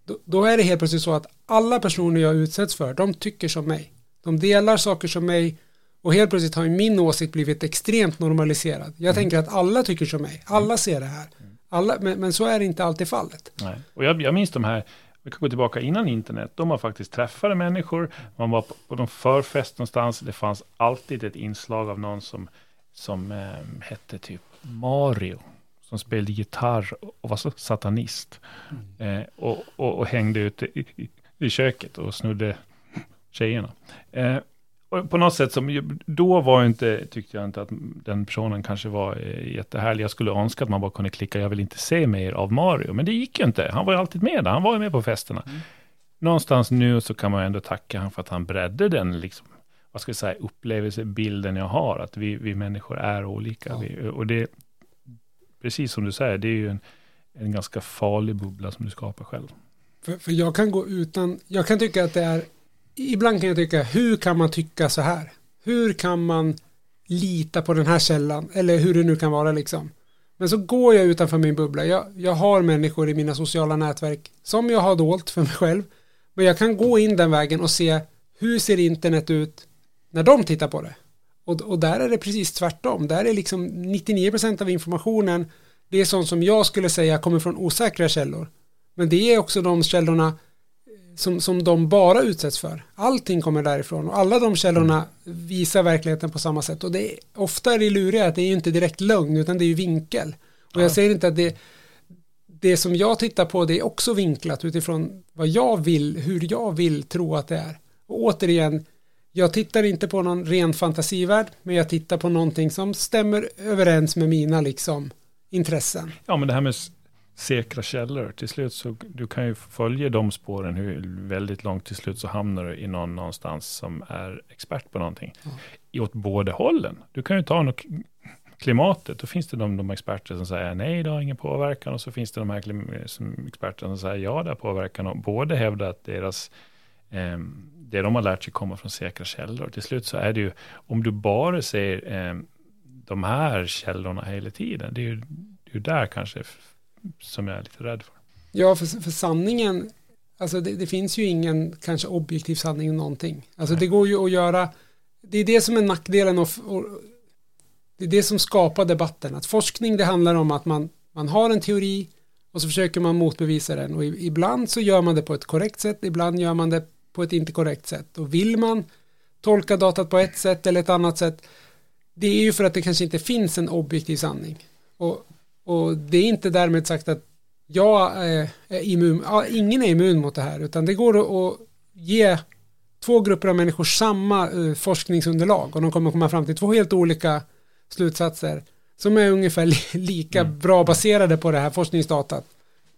Då, då, är det helt plötsligt så att alla personer jag utsätts för, de tycker som mig. De delar saker som mig och helt plötsligt har min åsikt blivit extremt normaliserad. Jag mm. tänker att alla tycker som mig, alla ser det här. Alla, men, men så är det inte alltid fallet. Nej. Och jag, jag minns de här vi kan gå tillbaka innan internet. De har faktiskt träffade människor. Man var på, på någon förfest någonstans. Det fanns alltid ett inslag av någon som som eh, hette typ Mario. Som spelade gitarr och var så satanist. Mm. Eh, och, och, och, hängde ute i, i, köket och snodde tjejerna. Eh, på något sätt som, då var inte, tyckte jag inte att den personen kanske var eh, jättehärlig. Jag skulle önska att man bara kunde klicka, jag vill inte se mer av Mario. Men det gick ju inte. Han var ju alltid med där, han var ju med på festerna. Mm. Någonstans nu så kan man ändå tacka honom för att han bredde den liksom, vad ska jag säga, upplevelsebilden jag har, att vi, vi människor är olika. Ja. Vi, och det, precis som du säger, det är ju en, en ganska farlig bubbla som du skapar själv. För, för jag kan gå utan, jag kan tycka att det är, ibland kan jag tycka, hur kan man tycka så här? Hur kan man lita på den här källan? Eller hur det nu kan vara liksom. Men så går jag utanför min bubbla. Jag, jag har människor i mina sociala nätverk som jag har dolt för mig själv. Men jag kan gå in den vägen och se hur ser internet ut när de tittar på det. Och, och där är det precis tvärtom. Där är liksom 99% av informationen det är sånt som jag skulle säga kommer från osäkra källor. Men det är också de källorna som, som de bara utsätts för. Allting kommer därifrån och alla de källorna visar verkligheten på samma sätt. Och det är, ofta är det luriga att det är ju inte direkt lögn utan det är ju vinkel. Och jag säger inte att det, det som jag tittar på det är också vinklat utifrån vad jag vill, hur jag vill tro att det är. Och återigen, jag tittar inte på någon ren fantasivärld, men jag tittar på någonting som stämmer överens med mina liksom, intressen. Ja, men det här med säkra källor, till slut så du kan ju följa de spåren hur väldigt långt till slut så hamnar du i någon någonstans som är expert på någonting. I åt båda hållen. Du kan ju ta något klimatet, då finns det de, de experter som säger nej, det har ingen påverkan och så finns det de här som experter som säger ja, det har påverkan och båda hävdar att deras eh, det de har lärt sig kommer från säkra källor. Till slut så är det ju, om du bara ser eh, de här källorna hela tiden, det är ju, det är ju där kanske som jag är lite rädd för. Ja, för, för sanningen, alltså det, det, finns ju ingen kanske objektiv sanning om någonting. Alltså Nej. det går ju att göra, det är det som är nackdelen och, och det är det som skapar debatten. Att forskning det handlar om att man, man har en teori och så försöker man motbevisa den och ibland så gör man det på ett korrekt sätt, ibland gör man det på ett inte korrekt sätt. Och vill man tolka datat på ett sätt eller ett annat sätt det är ju för att det kanske inte finns en objektiv sanning. Och, och det är inte därmed sagt att jag är, immun, ingen är immun mot det här utan det går att ge två grupper av människor samma uh, forskningsunderlag och de kommer komma fram till två helt olika slutsatser som är ungefär lika mm. bra baserade på det här forskningsdatat.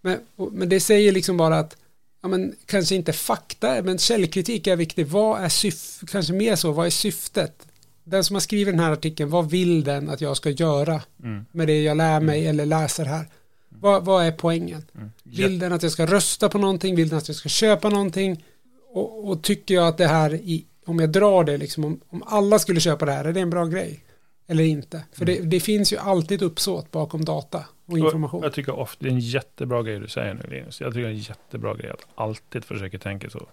Men, men det säger liksom bara att ja, men, kanske inte fakta, men källkritik är viktig. Vad är syftet, kanske mer så, vad är syftet? Den som har skrivit den här artikeln, vad vill den att jag ska göra mm. med det jag lär mig mm. eller läser här? Mm. Vad, vad är poängen? Mm. Vill den att jag ska rösta på någonting? Vill den att jag ska köpa någonting? Och, och tycker jag att det här, i, om jag drar det, liksom, om, om alla skulle köpa det här, är det en bra grej? Eller inte? För det, mm. det finns ju alltid uppsåt bakom data och information. Jag tycker ofta det är en jättebra grej du säger nu Linus. Jag tycker det är en jättebra grej att alltid försöka tänka så.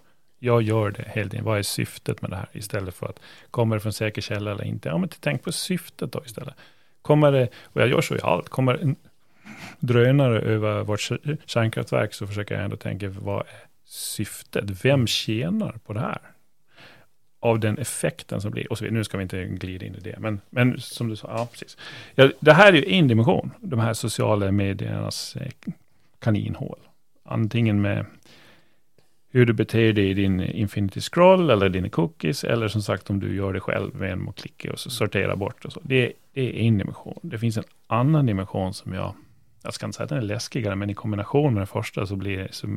Jag gör det hela tiden. Vad är syftet med det här? Istället för att kommer det från säker källa eller inte? Ja, men tänk på syftet då istället. Kommer det, och jag gör så i allt, kommer drönare över vårt kärnkraftverk så försöker jag ändå tänka, vad är syftet? Vem tjänar på det här? Av den effekten som blir, och så vidare. Nu ska vi inte glida in i det, men, men som du sa, ja precis. Ja, det här är ju en dimension, de här sociala mediernas eh, kaninhål. Antingen med hur du beter dig i din Infinity Scroll eller dina cookies, eller som sagt om du gör det själv genom att klicka och så sortera bort och så. Det, det är en dimension. Det finns en annan dimension som jag, jag ska inte säga att den är läskigare, men i kombination med den första så blir så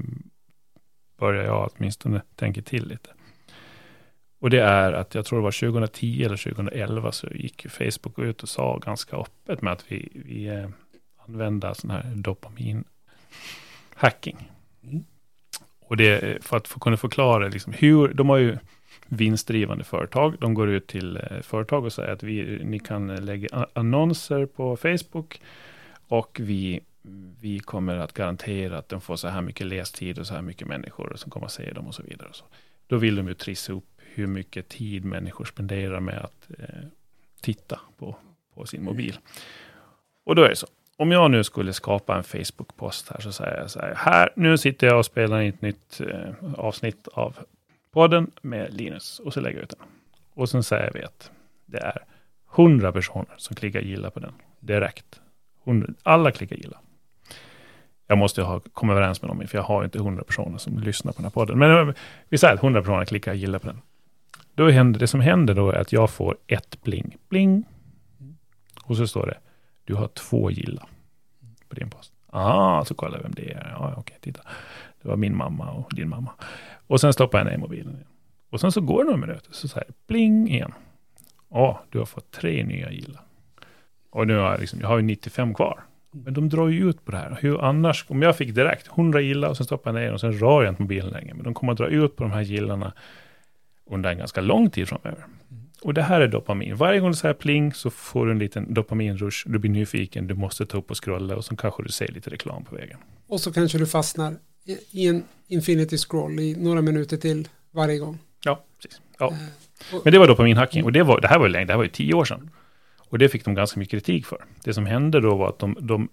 börjar jag åtminstone tänka till lite. Och det är att jag tror det var 2010 eller 2011 så gick Facebook ut och sa ganska öppet med att vi, vi eh, använder sån här dopamin hacking. Mm. Och det för att få kunna förklara liksom hur, de har ju vinstdrivande företag. De går ut till eh, företag och säger att vi, ni kan lägga annonser på Facebook och vi, vi kommer att garantera att de får så här mycket lästid och så här mycket människor som kommer att se dem och så vidare. Och så. Då vill de ju trissa upp hur mycket tid människor spenderar med att eh, titta på, på sin mobil. Och då är det så om jag nu skulle skapa en Facebook-post här så säger jag så här, här, nu sitter jag och spelar in ett nytt eh, avsnitt av podden med Linus och så lägger jag ut den. Och sen säger vi att det är hundra personer som klickar gilla på den direkt. 100, alla klickar gilla. Jag måste ha kommit överens med dem, för jag har inte hundra personer som lyssnar på den här podden. Men eh, vi säger att hundra personer klickar gilla på den. Då händer det som händer då är att jag får ett bling, bling. Och så står det du har två gilla på din post. Ah, så kollar jag vem det är. Ja, okej, titta. Det var min mamma och din mamma. Och sen stoppar jag ner mobilen igen. Och sen så går det några minuter, så säger det pling igen. Ja, du har fått tre nya gilla. Och nu har jag, liksom, jag har ju 95 kvar. Men de drar ju ut på det här. Hur annars, om jag fick direkt 100 gilla och sen stoppar jag ner och sen rör jag inte mobilen längre. Men de kommer att dra ut på de här gillarna under en ganska lång tid framöver. Mm. Och det här är dopamin. Varje gång du säger pling så får du en liten dopaminrush. Du blir nyfiken, du måste ta upp och scrolla och så kanske du ser lite reklam på vägen. Och så kanske du fastnar i en infinity scroll i några minuter till varje gång. Ja, precis. Ja. Eh, Men det var dopaminhacking och det, var, det här var ju länge, det här var ju tio år sedan. Och det fick de ganska mycket kritik för. Det som hände då var att de, de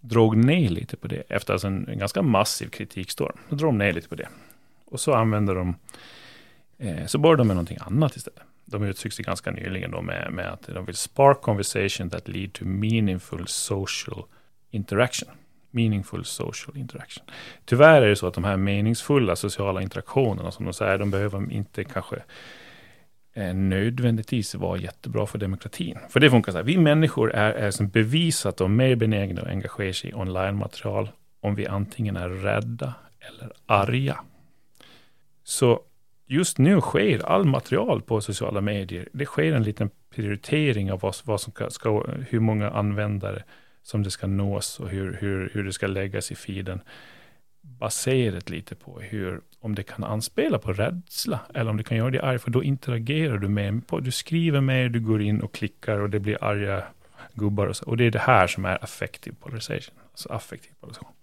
drog ner lite på det efter alltså en, en ganska massiv kritikstorm. Då drog de ner lite på det. Och så använde de, eh, så började de med någonting annat istället de uttryckte sig ganska nyligen då med, med att de vill spark conversation that lead to meaningful social interaction. Meaningful social interaction. Tyvärr är det så att de här meningsfulla sociala interaktionerna som de säger, de behöver inte kanske eh, nödvändigtvis vara jättebra för demokratin. För det funkar så här, vi människor är, är som bevisat och mer benägna att engagera sig i online-material om vi antingen är rädda eller arga. Så just nu sker all material på sociala medier. Det sker en liten prioritering av vad, vad som ska, ska, hur många användare som det ska nås och hur, hur, hur det ska läggas i feeden. Baserat lite på hur, om det kan anspela på rädsla eller om det kan göra dig arg, för då interagerar du med, du skriver mer, du går in och klickar och det blir arga gubbar och så. Och det är det här som är affective polarization, alltså affektiv polarisation.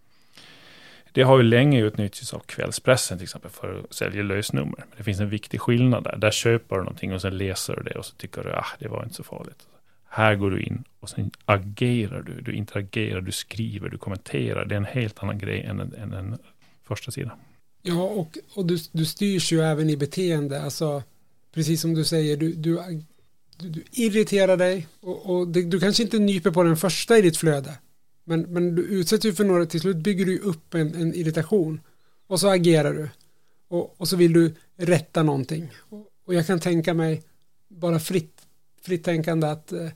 Det har ju länge utnyttjats av kvällspressen till exempel för att sälja lösnummer. Men det finns en viktig skillnad där. Där köper du någonting och sen läser du det och så tycker du att ah, det var inte så farligt. Här går du in och sen agerar du. Du interagerar, du skriver, du kommenterar. Det är en helt annan grej än en, än en första sida. Ja, och, och du, du styrs ju även i beteende. Alltså, precis som du säger, du, du, du, du irriterar dig och, och det, du kanske inte nyper på den första i ditt flöde. Men, men du utsätts ju för några, till slut bygger du upp en, en irritation. Och så agerar du. Och, och så vill du rätta någonting. Och, och jag kan tänka mig, bara fritt, fritt tänkande att eh,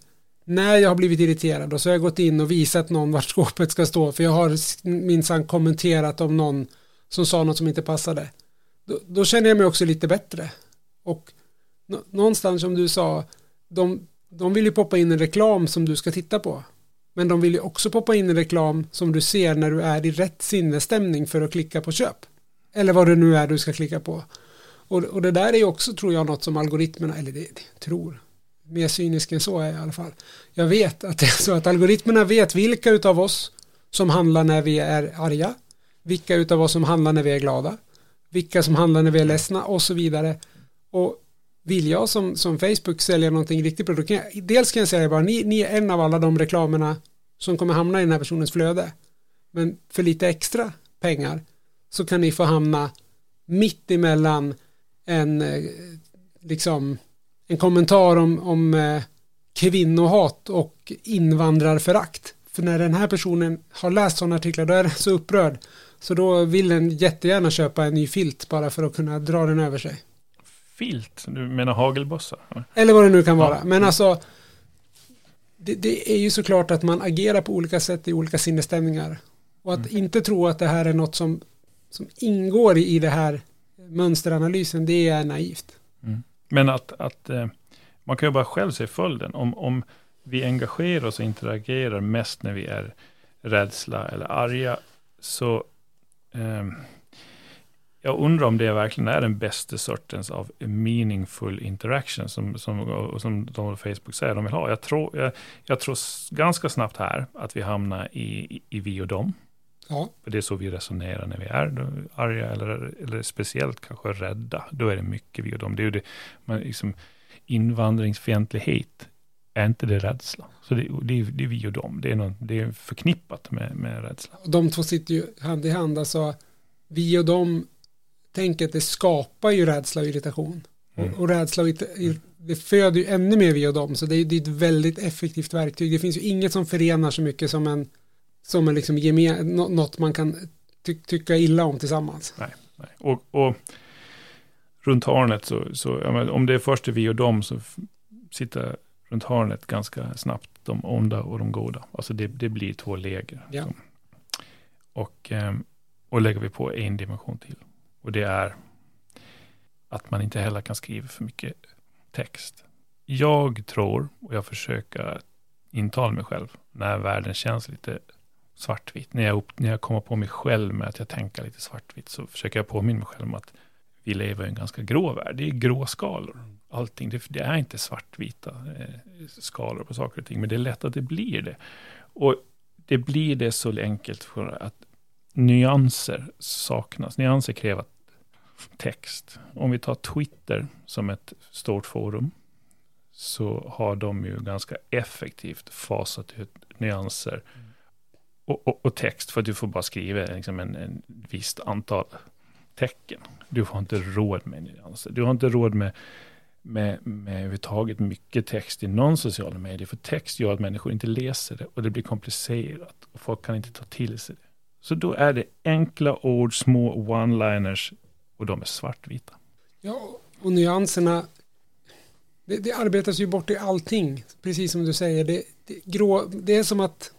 när jag har blivit irriterad och så har jag gått in och visat någon vart skåpet ska stå. För jag har minsann kommenterat om någon som sa något som inte passade. Då, då känner jag mig också lite bättre. Och någonstans som du sa, de, de vill ju poppa in en reklam som du ska titta på. Men de vill ju också poppa in en reklam som du ser när du är i rätt sinnesstämning för att klicka på köp. Eller vad det nu är du ska klicka på. Och, och det där är ju också, tror jag, något som algoritmerna, eller det, det tror, mer cynisk än så är jag i alla fall. Jag vet att det är så att algoritmerna vet vilka utav oss som handlar när vi är arga, vilka utav oss som handlar när vi är glada, vilka som handlar när vi är ledsna och så vidare. Och vill jag som, som Facebook sälja någonting riktigt bra, då kan jag, dels kan jag säga bara, ni, ni är en av alla de reklamerna som kommer hamna i den här personens flöde. Men för lite extra pengar så kan ni få hamna mitt emellan en eh, liksom en kommentar om, om eh, kvinnohat och invandrarförakt. För när den här personen har läst sådana artiklar då är den så upprörd. Så då vill den jättegärna köpa en ny filt bara för att kunna dra den över sig. Filt? Du menar hagelbossa? Eller vad det nu kan vara. Ja. Men alltså det, det, är ju såklart att man agerar på olika sätt i olika sinnesstämningar. Och att mm. inte tro att det här är något som, som ingår i det här mönsteranalysen, det är naivt. Mm. Men att, att eh, man kan ju bara själv se följden. Om, om vi engagerar oss och interagerar mest när vi är rädsla eller arga, så eh, jag undrar om det verkligen är den bästa sortens av meaningful interaction som, som, som de Facebook säger de vill ha. Jag tror, jag, jag tror ganska snabbt här att vi hamnar i, i, i vi och dem. Ja. För det är så vi resonerar när vi är arga eller, eller speciellt kanske rädda. Då är det mycket vi och dem. Det är ju det, man liksom, invandringsfientlighet är inte det rädsla. Så det, det, det är vi och dem. Det är, någon, det är förknippat med, med rädsla. De två sitter ju hand i hand. Alltså, vi och dem tänket det skapar ju rädsla och irritation. Mm. Och, och, rädsla och det föder ju ännu mer vi och dem. Så det är, det är ett väldigt effektivt verktyg. Det finns ju inget som förenar så mycket som en som en liksom gemen, något man kan ty tycka illa om tillsammans. Nej, nej. Och, och runt hörnet så, så menar, om det är först vi och dem så sitter runt hörnet ganska snabbt de onda och de goda. Alltså det, det blir två läger. Ja. Och, ehm, och lägger vi på en dimension till. Och det är att man inte heller kan skriva för mycket text. Jag tror, och jag försöker intala mig själv, när världen känns lite svartvitt. När jag, när jag kommer på mig själv med att jag tänker lite svartvitt så försöker jag påminna mig själv om att vi lever i en ganska grå värld. Det är gråskalor. Allting, det, det är inte svartvita eh, skalor på saker och ting, men det är lätt att det blir det. Och det blir det så enkelt för att nyanser saknas. Nyanser kräver text. Om vi tar Twitter som ett stort forum, så har de ju ganska effektivt fasat ut nyanser. Och, och, och, text, för att du får bara skriva liksom en, en visst antal tecken. Du har inte råd med nyanser. Du har inte råd med, med, med överhuvudtaget mycket text i någon social media, För text gör att människor inte läser det och det blir komplicerat. Och folk kan inte ta till sig det. Så då är det enkla ord, små one-liners och de är svartvita. Ja, och nyanserna, det, det arbetas ju bort i allting. Precis som du säger, det, det, grå, det är som att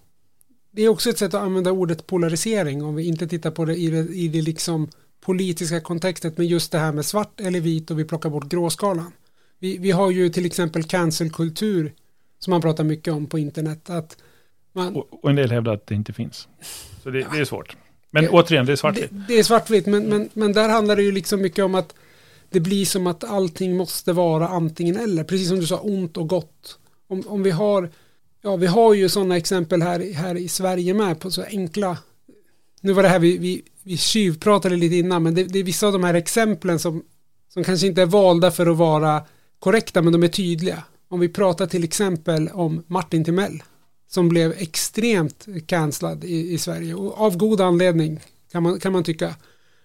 det är också ett sätt att använda ordet polarisering om vi inte tittar på det i det, i det liksom politiska kontextet med just det här med svart eller vit och vi plockar bort gråskalan. Vi, vi har ju till exempel cancelkultur som man pratar mycket om på internet. Att man, och, och en del hävdar att det inte finns. Så det, det är svårt. Men det, återigen, det är svartvitt. Det, det är svartvitt, men, men, men där handlar det ju liksom mycket om att det blir som att allting måste vara antingen eller. Precis som du sa, ont och gott. Om, om vi har Ja, vi har ju sådana exempel här, här i Sverige med på så enkla nu var det här vi, vi, vi tjuvpratade lite innan men det, det är vissa av de här exemplen som, som kanske inte är valda för att vara korrekta men de är tydliga. Om vi pratar till exempel om Martin Timell som blev extremt cancellad i, i Sverige och av god anledning kan man, kan man tycka.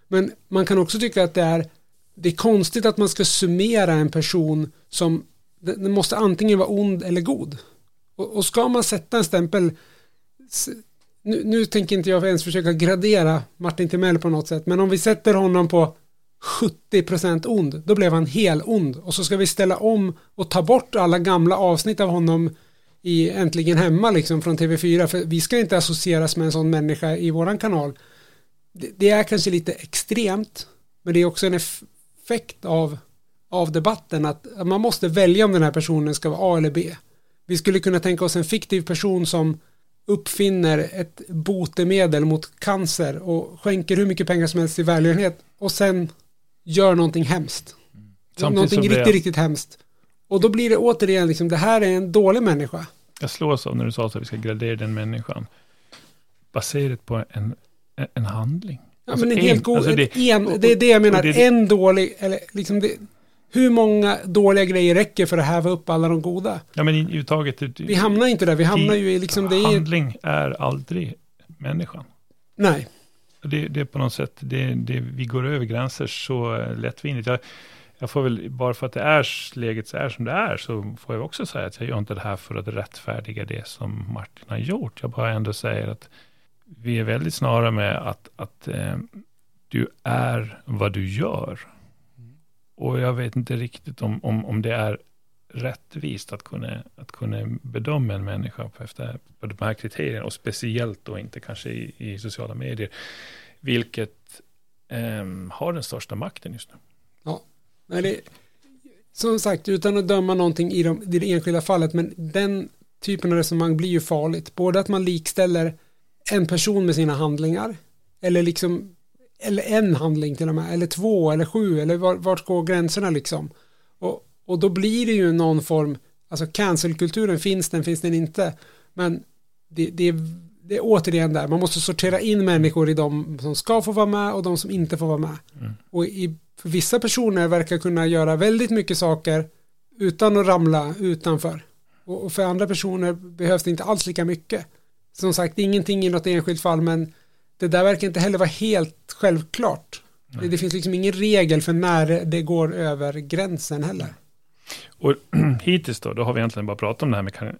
Men man kan också tycka att det är det är konstigt att man ska summera en person som den måste antingen vara ond eller god. Och, och ska man sätta en stämpel nu, nu, tänker inte jag ens försöka gradera Martin Timell på något sätt men om vi sätter honom på 70% ond då blev han hel ond och så ska vi ställa om och ta bort alla gamla avsnitt av honom i Äntligen Hemma liksom från TV4 för vi ska inte associeras med en sån människa i våran kanal det, det är kanske lite extremt men det är också en effekt av, av debatten att man måste välja om den här personen ska vara A eller B vi skulle kunna tänka oss en fiktiv person som uppfinner ett botemedel mot cancer och skänker hur mycket pengar som helst till välgörenhet och sen gör någonting hemskt. Mm. Någonting riktigt, riktigt hemskt. Och då blir det återigen liksom, det här är en dålig människa. Jag slås av när du sa att vi ska gradera den människan. Baserat på en, en handling. Ja, alltså men en, helt god, alltså det, en, det är det jag menar, det, en dålig, eller liksom det, hur många dåliga grejer räcker för att häva upp alla de goda? Ja, men i uttaget... Vi hamnar inte där, vi hamnar ju i liksom... Det handling är aldrig människan. nej, Det, det är på något sätt, det, det, vi går över gränser så lättvindigt. Jag, jag får väl, bara för att det är läget så är som det är, så får jag också säga att jag gör inte det här för att rättfärdiga det som Martin har gjort. Jag bara ändå säger att vi är väldigt snara med att, att eh, du är vad du gör. Och jag vet inte riktigt om, om, om det är rättvist att kunna, att kunna bedöma en människa på, efter, på de här kriterierna. Och speciellt då inte kanske i, i sociala medier. Vilket eh, har den största makten just nu nej det, som sagt, utan att döma någonting i, de, i det enskilda fallet, men den typen av resonemang blir ju farligt. Både att man likställer en person med sina handlingar, eller liksom, eller en handling till och med, eller två, eller sju, eller var, vart går gränserna liksom? Och, och då blir det ju någon form, alltså cancelkulturen finns den, finns den inte, men det, det, det är återigen där, man måste sortera in människor i de som ska få vara med och de som inte får vara med. Mm. Och i, för vissa personer verkar kunna göra väldigt mycket saker utan att ramla utanför. Och, för andra personer behövs det inte alls lika mycket. Som sagt, ingenting i något enskilt fall, men det där verkar inte heller vara helt självklart. Det, Nej. det finns liksom ingen regel för när det går över gränsen heller. Och hittills då, då har vi egentligen bara pratat om det här med kan,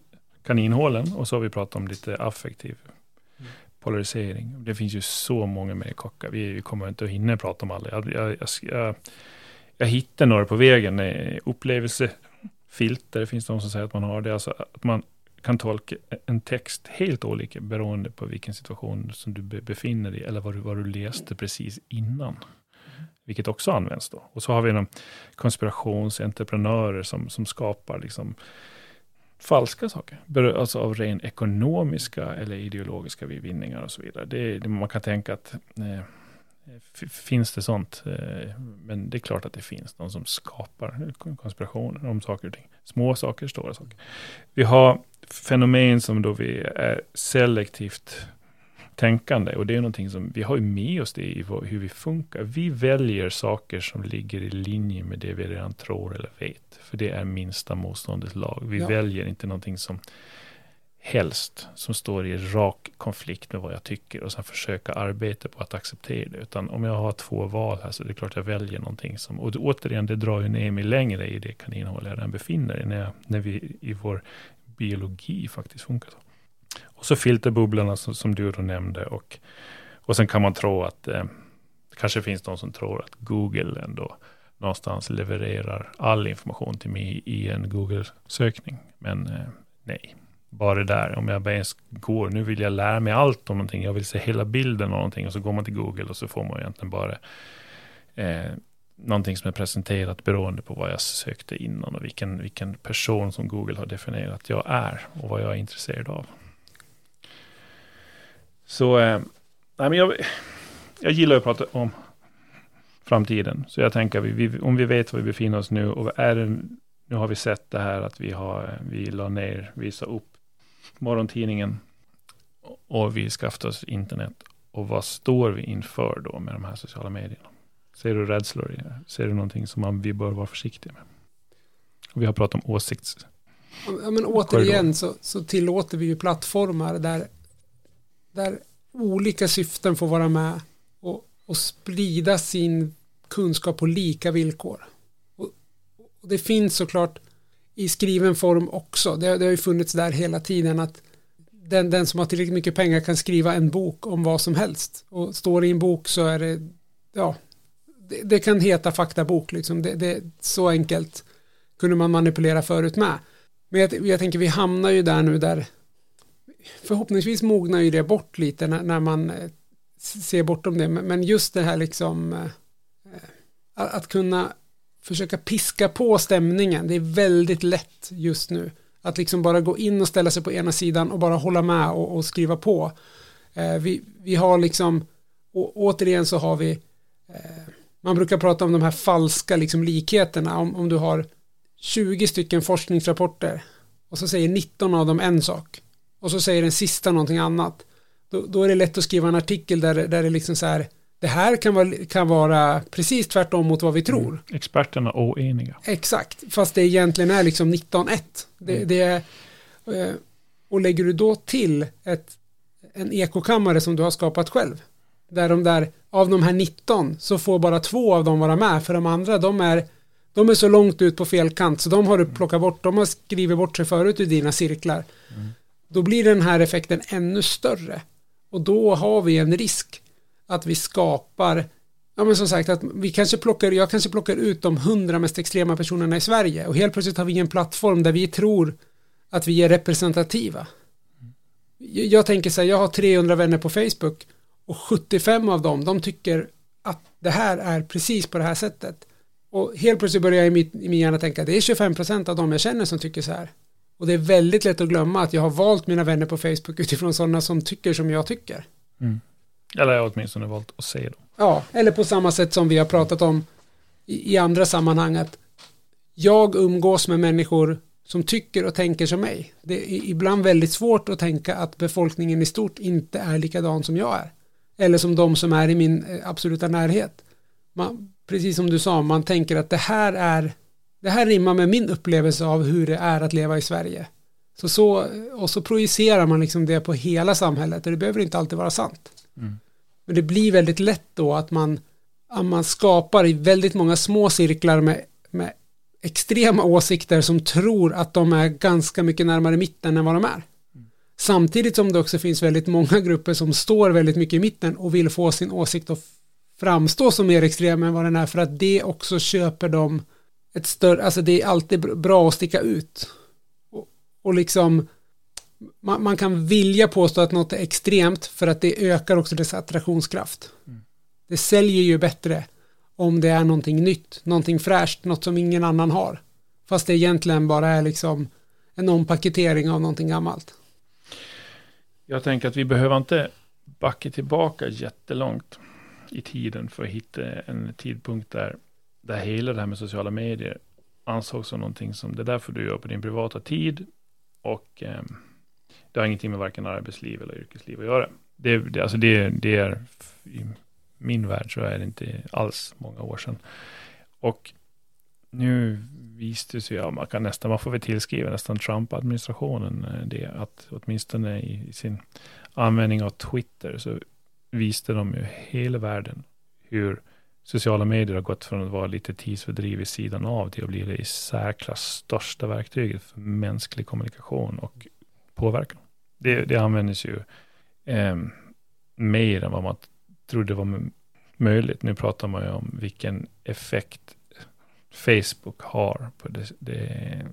kaninhålen och så har vi pratat om lite affektiv polarisering. Det finns ju så många mer kockar. Vi, vi kommer inte att hinna prata om alla. Jag, jag, jag, jag, jag hittade några på vägen. Upplevelsefilter Upplevelsefilter, det finns de som säger att man har det. Alltså att man kan tolka en text helt olika beroende på vilken situation som du befinner dig i eller vad du, vad du läste precis innan. Vilket också används då. Och så har vi konspirationsentreprenörer som, som skapar liksom falska saker. Alltså av ren ekonomiska eller ideologiska vinningar och så vidare. Det, det, man kan tänka att eh, finns det sånt? Eh, men det är klart att det finns de som skapar konspirationer om saker och ting. Små saker, stora saker. Vi har fenomen som då vi är selektivt tänkande och det är någonting som vi har med oss det i hur vi funkar. Vi väljer saker som ligger i linje med det vi redan tror eller vet. För det är minsta motståndets lag. Vi Ja. väljer inte någonting som helst som står i rak konflikt med vad jag tycker och sen försöka arbeta på att acceptera det. Utan om jag har två val här så är det klart jag väljer någonting som, och det, återigen det drar ju ner mig längre i det kaninhål jag redan befinner i när, jag, när vi i vår biologi faktiskt funkar så. Och så filterbubblorna som, som du då nämnde och, och sen kan man tro att eh, det kanske finns de som tror att Google ändå någonstans levererar all information till mig i en Google-sökning. Men eh, nej, bara det där. Om jag bara ens går, nu vill jag lära mig allt om någonting, jag vill se hela bilden av någonting och så går man till Google och så får man egentligen bara eh, någonting som är presenterat beroende på vad jag sökte innan och vilken, vilken person som Google har definierat jag är och vad jag är intresserad av. Så eh, nej, men jag, jag gillar att prata om framtiden. Så jag tänker, vi, vi, om vi vet var vi befinner oss nu och är det, nu har vi sett det här att vi har, vi la ner, visa upp morgontidningen och vi skaffade oss internet. Och vad står vi inför då med de här sociala medierna? Ser du rädslor i det? Ser du någonting som man, vi bör vara försiktiga med? Och vi har pratat om åsikts... Ja, men återigen så, så tillåter vi ju plattformar där, där olika syften får vara med och, och sprida sin kunskap på lika villkor. Och, och det finns såklart i skriven form också. Det, det har ju funnits där hela tiden att den, den som har tillräckligt mycket pengar kan skriva en bok om vad som helst. Och står det i en bok så är det, ja, det, det kan heta faktabok liksom. Det, det, så enkelt kunde man manipulera förut med. Men jag, jag tänker vi hamnar ju där nu där förhoppningsvis mognar ju det bort lite när, när man eh, ser bortom det. Men, men just det här liksom eh, eh, att, kunna försöka piska på stämningen. Det är väldigt lätt just nu. Att liksom bara gå in och ställa sig på ena sidan och bara hålla med och, och skriva på. Vi, vi har liksom, återigen så har vi, man brukar prata om de här falska liksom likheterna. Om, om du har 20 stycken forskningsrapporter och så säger 19 av dem en sak och så säger den sista någonting annat. Då, då är det lätt att skriva en artikel där, där det liksom så här det här kan vara, kan vara precis tvärtom mot vad vi tror. Mm. Experterna oeniga. Exakt, fast det egentligen är liksom 19.1. Det, mm. det är, eh, och lägger du då till ett, en ekokammare som du har skapat själv, där de där, av de här 19 så får bara två av dem vara med, för de andra de är, de är så långt ut på fel kant så de har du mm. plockat bort, de har skrivit bort sig förut ur dina cirklar. Mm. Då blir den här effekten ännu större. Och då har vi en risk att vi skapar Ja men som sagt att vi kanske plockar, jag kanske plockar ut de hundra mest extrema personerna i Sverige och helt plötsligt har vi en plattform där vi tror att vi är representativa. Jag tänker så här, jag har 300 vänner på Facebook och 75 av dem, de tycker att det här är precis på det här sättet. Och helt plötsligt börjar jag i, i min hjärna tänka, det är 25 procent av dem jag känner som tycker så här. Och det är väldigt lätt att glömma att jag har valt mina vänner på Facebook utifrån sådana som tycker som jag tycker. Mm. Eller jag har åtminstone valt att se dem. Ja, eller på samma sätt som vi har pratat om i, i andra sammanhang att jag umgås med människor som tycker och tänker som mig. Det är ibland väldigt svårt att tänka att befolkningen i stort inte är likadan som jag är. Eller som de som är i min eh, absoluta närhet. Man, precis som du sa, man tänker att det här är det här rimmar med min upplevelse av hur det är att leva i Sverige. Så, så, och så projicerar man liksom det på hela samhället och det behöver inte alltid vara sant. Mm. Men det blir väldigt lätt då att man, att man skapar i väldigt många små cirklar med, med extrema åsikter som tror att de är ganska mycket närmare mitten än vad de är. Mm. Samtidigt som det också finns väldigt många grupper som står väldigt mycket i mitten och vill få sin åsikt att framstå som mer extrem än vad den är för att det också köper dem ett större, alltså det är alltid bra att sticka ut. Och, och liksom man, man, kan vilja påstå att något är extremt för att det ökar också dess attraktionskraft. Mm. Det säljer ju bättre om det är någonting nytt, någonting fräscht, något som ingen annan har. Fast det egentligen bara är liksom en ompaketering av någonting gammalt. Jag tänker att vi behöver inte backa tillbaka jättelångt i tiden för att hitta en tidpunkt där där hela det här med sociala medier ansågs som någonting som det är därför du gör på din privata tid och eh, det har ingenting med varken arbetsliv eller yrkesliv att göra. Det, det, alltså det, det är i min värld så är det inte alls många år sedan. Och nu visste sig, ja, man kan nästan, man får väl tillskriva nästan Trump-administrationen eh, det, att åtminstone i, i sin användning av Twitter så visste de ju hela världen hur sociala medier har gått från att vara lite tidsfördriv i sidan av till att bli det i särklass största verktyget för mänsklig kommunikation och påverkan. Det, det används ju eh, mer än vad man trodde var möjligt. Nu pratar man ju om vilken effekt Facebook har på det, det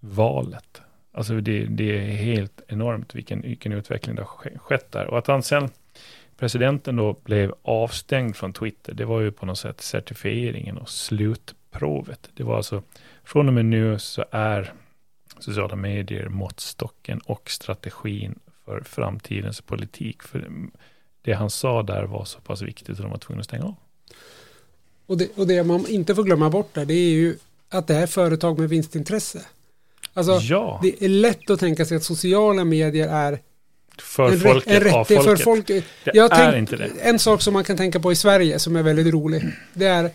valet. Alltså det, det, är helt enormt vilken, vilken utveckling det har skett där. Och att han sen presidenten då blev avstängd från Twitter, det var ju på något sätt certifieringen och slutprovet. Det var alltså, från och med nu så är sociala medier måttstocken och strategin för framtidens politik. För det han sa där var så pass viktigt att de var tvungna att stänga av. Och det, och det man inte får glömma bort där, det är ju att det är företag med vinstintresse. Alltså, ja. det är lätt att tänka sig att sociala medier är för en, folket, en av folket. För folk. Det är tänk, inte det. En sak som man kan tänka på i Sverige som är väldigt rolig, det är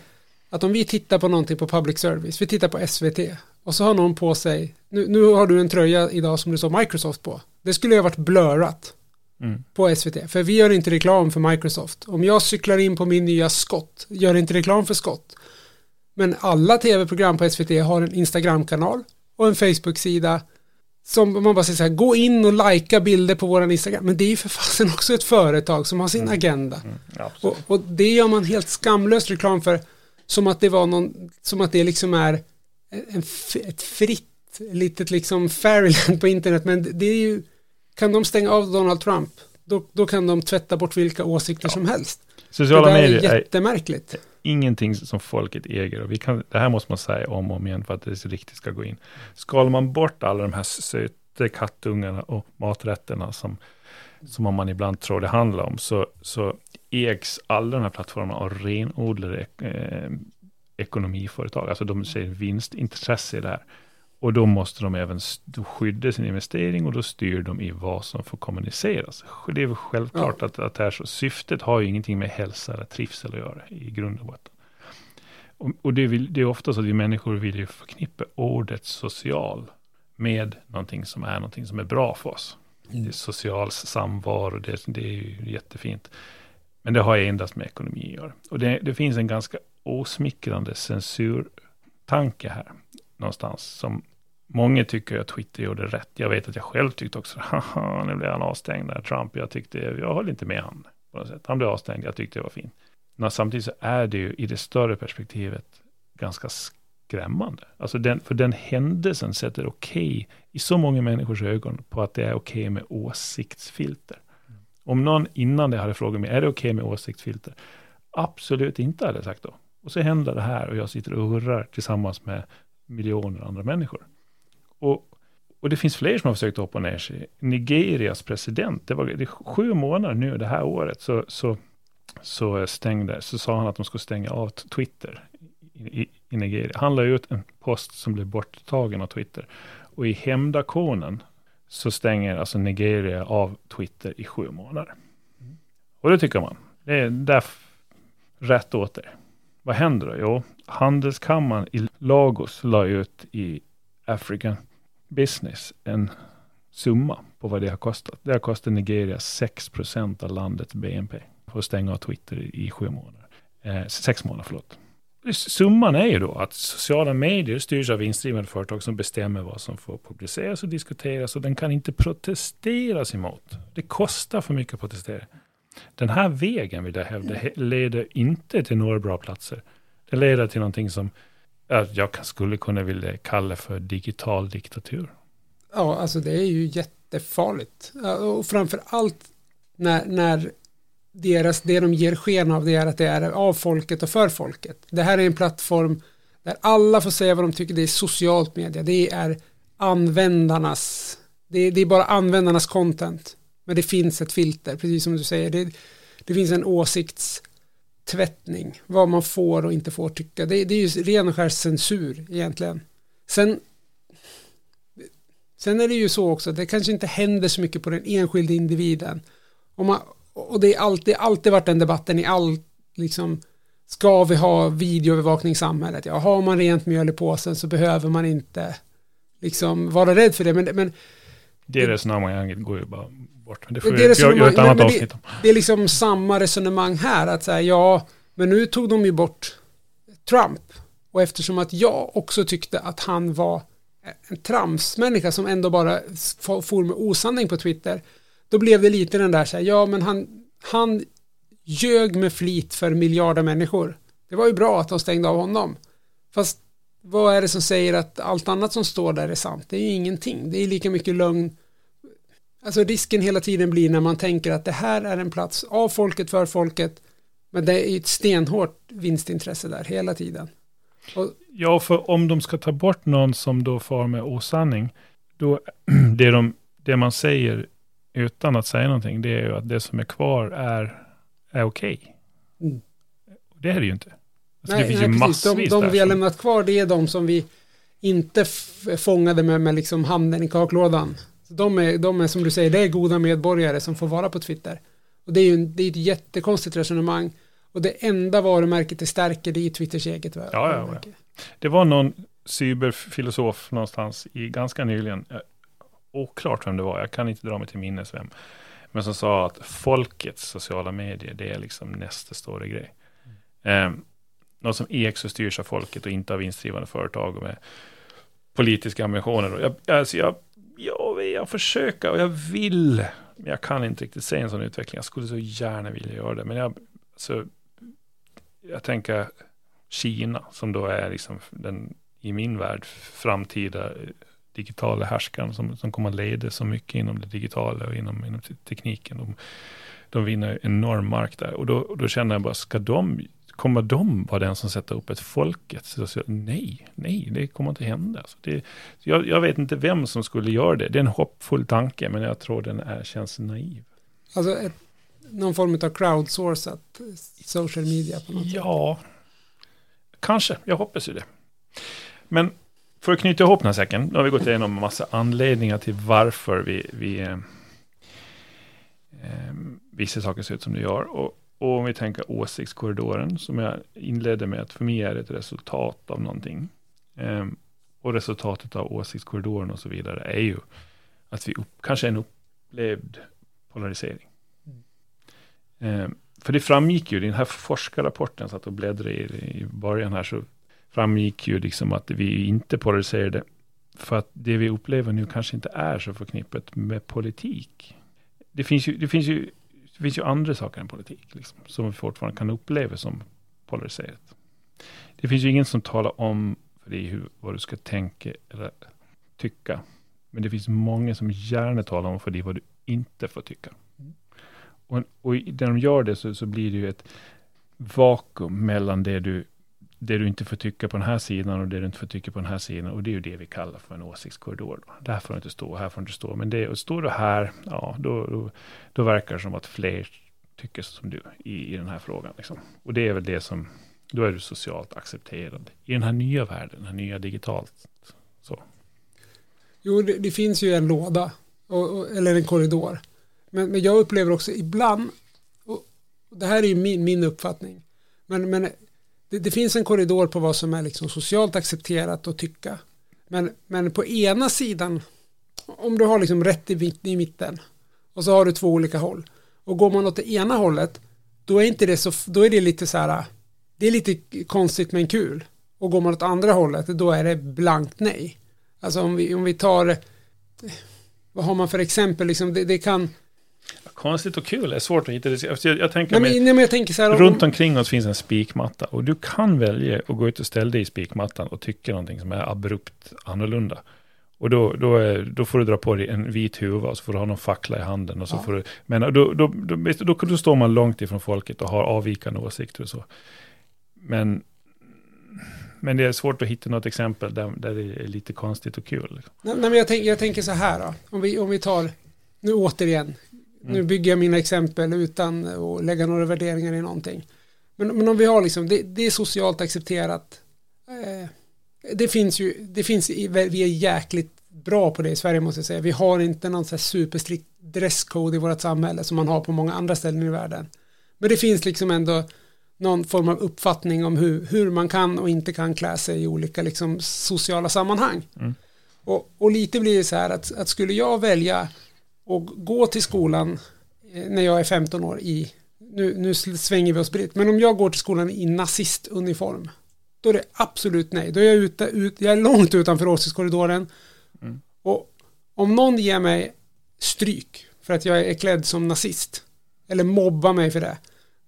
att om vi tittar på någonting på public service, vi tittar på SVT, och så har någon på sig, nu, nu har du en tröja idag som det står Microsoft på. Det skulle ha varit blurrat mm. på SVT, för vi gör inte reklam för Microsoft. Om jag cyklar in på min nya skott, gör inte reklam för skott. Men alla tv-program på SVT har en Instagram-kanal och en Facebook-sida som man bara säger så här, gå in och likea bilder på våran Instagram. Men det är ju för fasen också ett företag som har sin mm. agenda. Mm, och, och, det gör man helt skamlöst reklam för. Som att det var någon, som att det liksom är en, ett fritt litet liksom fairyland på internet. Men det är ju, kan de stänga av Donald Trump, då, då kan de tvätta bort vilka åsikter ja. som helst. Sociala medier är jättemärkligt. Är ingenting som folket äger. Och vi kan, det här måste man säga om och om igen för att det riktigt ska gå in. Skalar man bort alla de här söta kattungarna och maträtterna som, som man ibland tror det handlar om, så, så ägs alla de här plattformarna av renodlade eh, ekonomiföretag. Alltså de ser vinstintresse i det här. Och då måste de även skydda sin investering och då styr de i vad som får kommuniceras. Det är väl självklart ja. att, att det här så, syftet har ju ingenting med hälsa eller trivsel att göra i grund och botten. Och, och det, vill, det, är ofta så att vi människor vill ju förknippa ordet social med någonting som är någonting som är bra för oss. Mm. Det är social samvaro, det, det är ju jättefint. Men det har endast med ekonomi att göra. Och det, det finns en ganska osmickrande censurtanke här någonstans som många tycker att Twitter gjorde rätt. Jag vet att jag själv tyckte också, haha, nu blev han avstängd där, Trump. Jag tyckte, jag höll inte med han på något sätt. Han blev avstängd, jag tyckte det var fint. Men samtidigt så är det ju i det större perspektivet ganska skrämmande. Alltså den, för den händelsen sätter okej okay i så många människors ögon på att det är okej okay med åsiktsfilter. Mm. Om någon innan det hade frågat mig, är det okej okay med åsiktsfilter? Absolut inte, hade jag sagt då. Och så händer det här och jag sitter och hurrar tillsammans med miljoner andra människor. Och, och det finns fler som har försökt hoppa ner sig. Nigerias president, det var det sju månader nu det här året, så, så, så stängde, så sa han att de skulle stänga av Twitter i, i, i Nigeria. Han la ut en post som blev borttagen av Twitter. Och i hämndaktionen så stänger alltså Nigeria av Twitter i sju månader. Och det tycker man, det är därför rätt åt det. Vad händer då? Jo, handelskammaren i Lagos la ut i African Business en summa på vad det har kostat. Det har kostat Nigeria 6 procent av landets BNP för att stänga av Twitter i, i sju månader. Eh, sex månader, förlåt. Summan är ju då att sociala medier styrs av vinstdrivande företag som bestämmer vad som får publiceras och diskuteras och den kan inte protesteras emot. Det kostar för mycket att protestera. Den här vägen, vill jag hävda, leder inte till några bra platser. Det leder till någonting som jag skulle kunna vilja kalla för digital diktatur. Ja, alltså det är ju jättefarligt. Och framför allt när, när deras, det de ger sken av det är att det är av folket och för folket. Det här är en plattform där alla får säga vad de tycker. Det är socialt media. Det är användarnas, det är, det är bara användarnas content. Men det finns ett filter, precis som du säger. Det, det finns en åsikts tvättning, vad man får och inte får tycka. Det, det är ju ren och skär censur egentligen. Sen, sen är det ju så också, det kanske inte händer så mycket på den enskilde individen. Om man, och det har alltid, alltid varit den debatten i allt, liksom, ska vi ha videoövervakning i samhället? Ja, har man rent mjöl i påsen så behöver man inte liksom vara rädd för det. Men, men det resonemanget går ju bara bort. Det får det vi göra ett annat avsnitt om. Det, är liksom samma resonemang här, att säga ja, men nu tog de ju bort Trump. Och eftersom att jag också tyckte att han var en tramsmänniska som ändå bara for med osanning på Twitter, då blev det lite den där så här, ja men han, han ljög med flit för miljarder människor. Det var ju bra att de stängde av honom. Fast vad är det som säger att allt annat som står där är sant? Det är ju ingenting. Det är lika mycket lögn. Alltså risken hela tiden blir när man tänker att det här är en plats av folket för folket. Men det är ett stenhårt vinstintresse där hela tiden. Och, ja, för om de ska ta bort någon som då far med osanning, då det, de, det man säger utan att säga någonting, det är ju att det som är kvar är, är okej. Okay. Mm. Det är det ju inte. Alltså nej, det finns nej, ju precis. massvis De, de vi har lämnat kvar, det är de som vi inte fångade med, med liksom handen i kaklådan. De, är, de är som du säger, det är goda medborgare som får vara på Twitter. Och det är ju det är ett jättekonstigt resonemang. Och det enda varumärket det stärker, det är Twitters eget varumärke. Ja, ja, Det var någon cyberfilosof någonstans i ganska nyligen, oklart vem det var, jag kan inte dra mig till minnes vem, men som sa att folkets sociala medier, det är liksom nästa stora grej. Mm. Um, något som ägs och styrs av folket och inte av vinstdrivande företag och med politiska ambitioner. Jag, alltså jag, jag, försöker och jag vill, men jag kan inte riktigt se en sån utveckling. Jag skulle så gärna vilja göra det, men jag, så, jag tänker Kina som då är liksom den, i min värld, framtida eh, digitala härskaren som, som kommer att leda så mycket inom det digitala och inom, inom tekniken. De, de vinner enorm mark där och då, då känner jag bara, ska de Kommer de vara den som sätter upp ett folket? Så, så, nej, nej, det kommer inte hända. Så det, jag, jag, vet inte vem som skulle göra det. Det är en hoppfull tanke, men jag tror den är, känns naiv. Alltså ett, någon form av crowdsourcat social media på något Ja, sätt. kanske. Jag hoppas ju det. Men för att knyta ihop den här säcken, nu har vi gått igenom en massa anledningar till varför vi, vi eh, eh, vissa saker ser ut som det gör. Och, och om vi tänker åsiktskorridoren, som jag inledde med, att för mig är det ett resultat av någonting. Eh, och resultatet av åsiktskorridoren och så vidare är ju att vi upp, kanske en upplevd polarisering. Mm. Eh, för det framgick ju, i den här forskarrapporten, jag satt och bläddrade i, i början här, så framgick ju liksom att vi inte polariserade. För att det vi upplever nu kanske inte är så förknippat med politik. Det finns ju, det finns ju, det finns ju andra saker än politik, liksom, som vi fortfarande kan uppleva som polariserat. Det finns ju ingen som talar om för dig hur, vad du ska tänka eller tycka. Men det finns många som gärna talar om för dig vad du inte får tycka. Och, och när de gör det så, så blir det ju ett vakuum mellan det du det du inte får tycka på den här sidan och det du inte får tycka på den här sidan. Och det är ju det vi kallar för en åsiktskorridor. Då. Där får du inte stå, här får du inte stå. Men det, och står du här, ja, då, då, då, verkar det som att fler tycker som du i, i den här frågan. Liksom. Och det är väl det som, då är du socialt accepterad i den här nya världen, den här nya digitalt. Så. Jo, det, det finns ju en låda, och, och, eller en korridor. Men, men jag upplever också ibland, och, och det här är ju min, min uppfattning, men, men det, det, finns en korridor på vad som är liksom socialt accepterat att tycka. Men, men på ena sidan, om du har liksom rätt i, i mitten och så har du två olika håll och går man åt det ena hållet då är inte det så, då är det lite så här, det är lite konstigt men kul. Och går man åt andra hållet då är det blankt nej. Alltså om vi, om vi tar, vad har man för exempel, liksom det, det kan, Konstigt och kul är svårt att hitta. Det. Jag, jag tänker nej, men, nej, men jag tänker så här, runt omkring oss finns en spikmatta. Och du kan välja att gå ut och ställa dig i spikmattan och tycka någonting som är abrupt annorlunda. Och då, då, är, då får du dra på dig en vit huva och så får du ha någon fackla i handen. Och så Ja. får du, men då, då, då, då, då står man långt ifrån folket och har avvikande åsikter och så. Men, men det är svårt att hitta något exempel där, där det är lite konstigt och kul. liksom. nej, nej, men jag, tänk, jag tänker så här då, om vi, om vi tar, nu återigen, nu Mm. bygger jag mina exempel utan att lägga några värderingar i någonting. Men, men om vi har liksom, det, det är socialt accepterat. Eh, det finns ju, det finns, vi är jäkligt bra på det i Sverige måste jag säga. Vi har inte någon så här superstrikt dresscode i vårt samhälle som man har på många andra ställen i världen. Men det finns liksom ändå någon form av uppfattning om hur, hur man kan och inte kan klä sig i olika liksom, sociala sammanhang. Mm. Och, och lite blir det så här att, att skulle jag välja att gå till skolan eh, när jag är 15 år i, nu, nu svänger vi oss britt, men om jag går till skolan i nazistuniform, då är det absolut nej. Då är jag, ute, ut, jag är långt utanför åsiktskorridoren. Mm. Och om någon ger mig stryk för att jag är klädd som nazist, eller mobbar mig för det,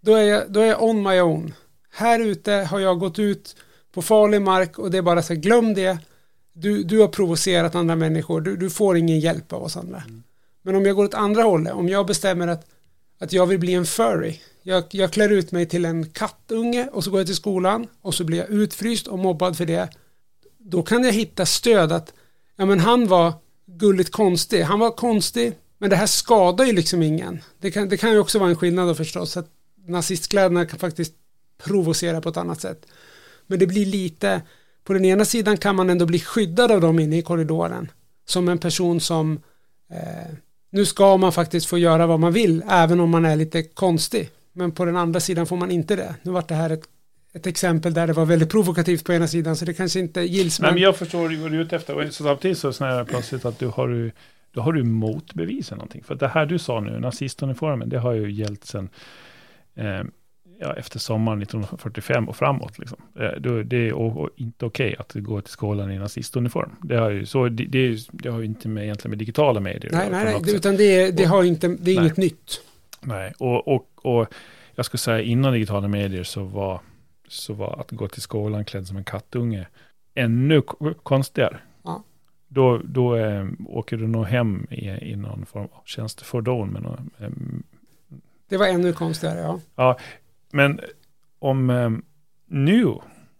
då är jag, då är jag on my own. Här ute har jag gått ut på farlig mark och det är bara så här, glöm det. Du, du har provocerat andra människor, du, du får ingen hjälp av oss andra. Men om jag går åt andra hållet, om jag bestämmer att, att jag vill bli en furry, jag, jag klär ut mig till en kattunge och så går jag till skolan och så blir jag utfryst och mobbad för det, då kan jag hitta stöd att ja men han var gulligt konstig, han var konstig, men det här skadar ju liksom ingen. Det kan, det kan ju också vara en skillnad då förstås, att nazistkläderna kan faktiskt provocera på ett annat sätt. Men det blir lite, på den ena sidan kan man ändå bli skyddad av dem inne i korridoren, som en person som eh, nu ska man faktiskt få göra vad man vill, även om man är lite konstig. Men på den andra sidan får man inte det. Nu var det här ett, ett exempel där det var väldigt provokativt på ena sidan, så det kanske inte gills. Men, men jag förstår vad du är ute efter. Så samtidigt så snärar jag plötsligt att du har då har du motbevisat någonting. För det här du sa nu, nazistuniformen, det har ju gällt sedan eh, ja, efter sommaren 1945 och framåt. Liksom. Eh, då, det är o- o- inte okej att gå till skolan i nazistuniform. Det har ju, så, det, det, det har ju inte med, egentligen med digitala medier nej, nej, nej, det- utan det, det, har inte, det är Nej. inget nytt. Nej, och, och, och jag skulle säga innan digitala medier så var, så var att gå till skolan klädd som en kattunge ännu konstigare. Ja. Då, då eh, åker du nog hem i, i någon form av tjänstefordon. Med någon, eh, Det var ännu konstigare, ja men om eh, nu,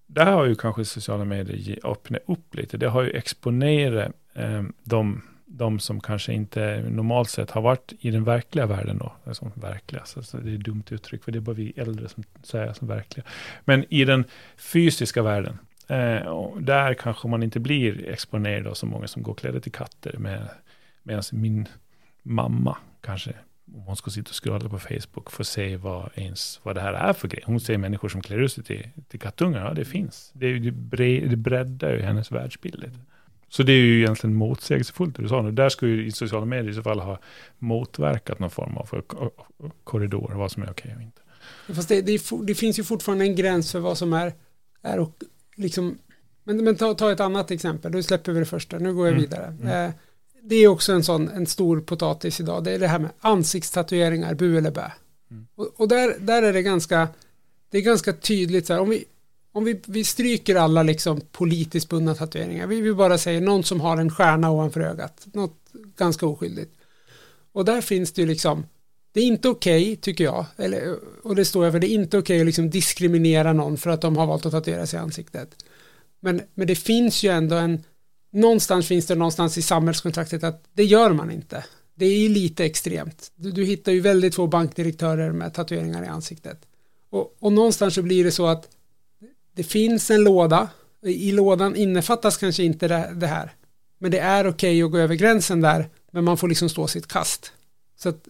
där har ju kanske sociala medier öppnat upp lite. Det har ju exponerat eh, de, de som kanske inte normalt sett har varit i den verkliga världen då. Alltså, verkliga, så, så det är ett dumt uttryck, för det är bara vi äldre som säger som verkliga. Men i den fysiska världen, Eh, och där kanske man inte blir exponerad av så många som går klädda till katter. Med, medan min mamma kanske, om hon ska sitta och scrolla på Facebook, får se vad, ens, vad det här är för grej. Hon ser människor som klär ut sig till, till kattungar. Ja, det finns. Det, det, bre, det breddar ju hennes världsbild lite. Så det är ju egentligen motsägelsefullt det du sa nu. Där skulle ju i sociala medier i så fall ha motverkat någon form av korridor, vad som är okej och inte. Fast det, det, det, finns ju fortfarande en gräns för vad som är, är och liksom, men, men ta, ta ett annat exempel, nu släpper vi det första, nu går jag mm. vidare. Mm. Eh, det är också en sån, en stor potatis idag, det är det här med ansiktstatueringar, bu eller bä. Mm. Och, och, där, där är det ganska, det är ganska tydligt så här, om vi, om vi, vi stryker alla liksom politiskt bundna tatueringar, vi vill bara säga någon som har en stjärna ovanför ögat, något ganska oskyldigt. Och där finns det ju liksom, det är inte okej okay, tycker jag, eller, och det står jag för, det är inte okej okay att liksom diskriminera någon för att de har valt att tatuera sig i ansiktet. Men, men det finns ju ändå en, någonstans finns det någonstans i samhällskontraktet att det gör man inte. Det är ju lite extremt. Du, du hittar ju väldigt få bankdirektörer med tatueringar i ansiktet. Och, och någonstans så blir det så att det finns en låda, i lådan innefattas kanske inte det, det här, men det är okej okay att gå över gränsen där, men man får liksom stå sitt kast. Så att,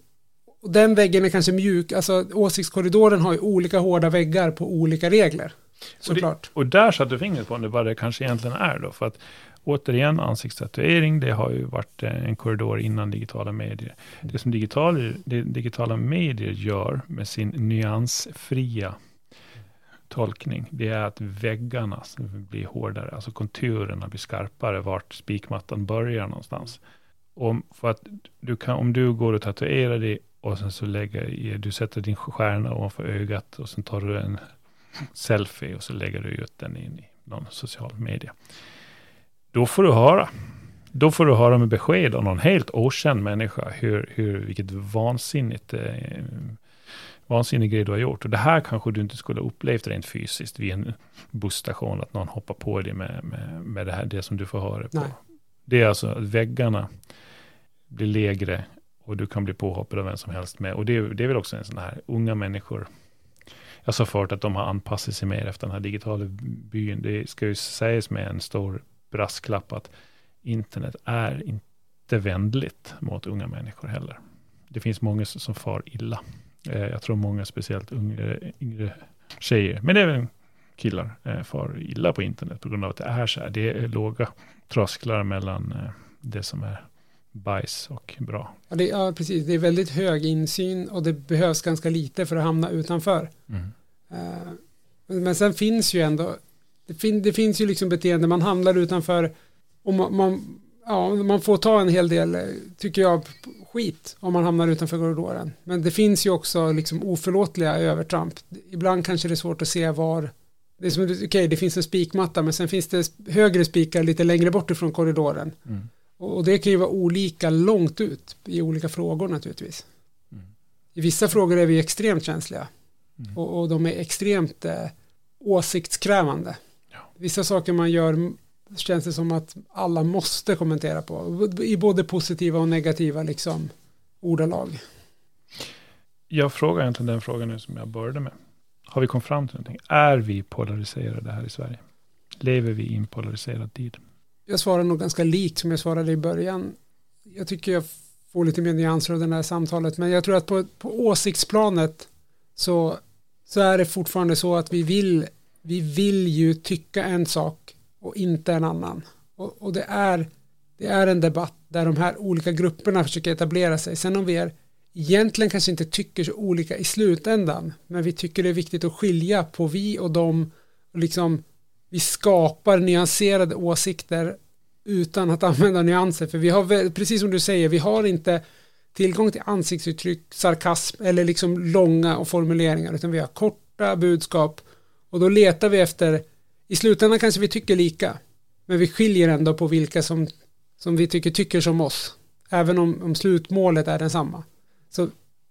och den väggen är kanske mjuk, alltså åsiktskorridoren har ju olika hårda väggar på olika regler. Såklart. Och, det, och där satte du fingret på det, vad det kanske egentligen är då, för att återigen ansiktstatuering, det har ju varit eh, en korridor innan digitala medier. Det som digitala, det digitala medier gör med sin nyansfria tolkning, det är att väggarna blir hårdare, alltså konturerna blir skarpare, vart spikmattan börjar någonstans. Om, för att du kan, om du går och tatuerar dig och sen så lägger du sätter din stjärna ovanför ögat och sen tar du en selfie och så lägger du ut den in i någon social media. Då får du höra. Då får du höra med besked av någon helt okänd människa hur, hur, vilket vansinnigt eh, vansinnig grej du har gjort. Och det här kanske du inte skulle upplevt rent fysiskt vid en busstation, att någon hoppar på dig med, med, med det här, det som du får höra på. Nej. Det är alltså att väggarna blir lägre och du kan bli påhoppad av vem som helst med. Och det, det är väl också en sån här, unga människor, jag sa förut att de har anpassat sig mer efter den här digitala byn. Det ska ju sägas med en stor brasklapp att internet är inte vändligt mot unga människor heller. Det finns många som far illa. Eh, jag tror många, speciellt yngre, yngre tjejer, men även killar, eh, far illa på internet på grund av att det är så här. Det är låga trösklar mellan eh, det som är bajs och bra. Ja, det, ja, precis. Det är väldigt hög insyn och det behövs ganska lite för att hamna utanför. Mm. Men sen finns ju ändå, det, fin, det, finns ju liksom beteende, man hamnar utanför och man, man, ja, man får ta en hel del, tycker jag, skit om man hamnar utanför korridoren. Men det finns ju också liksom oförlåtliga övertramp. Ibland kanske det är svårt att se var det är som, okej, okay, det finns en spikmatta, men sen finns det högre spikar lite längre bort ifrån korridoren. Mm. Och det kan ju vara olika långt ut i olika frågor naturligtvis. Mm. I vissa frågor är vi extremt känsliga. Mm. Och, och, de är extremt eh, åsiktskrävande. Vissa saker man gör känns det som att alla måste kommentera på. I både positiva och negativa liksom, ordalag. Jag frågar egentligen den frågan nu som jag började med. Har vi kommit fram till någonting? Är vi polariserade här i Sverige? Lever vi i en polariserad tid? Jag svarar nog ganska likt som jag svarade i början. Jag tycker jag får lite mer nyanser av det här samtalet, men jag tror att på, på åsiktsplanet så, så är det fortfarande så att vi vill, vi vill ju tycka en sak och inte en annan. Och, och det, är, det är en debatt där de här olika grupperna försöker etablera sig. Sen om vi är egentligen kanske inte tycker så olika i slutändan, men vi tycker det är viktigt att skilja på vi och dem, och liksom vi skapar nyanserade åsikter utan att använda nyanser, för vi har, precis som du säger, vi har inte tillgång till ansiktsuttryck, sarkasm eller liksom långa och formuleringar, utan vi har korta budskap och då letar vi efter i slutändan kanske vi tycker lika, men vi skiljer ändå på vilka som, som vi tycker tycker som oss, även om, om slutmålet är densamma. Så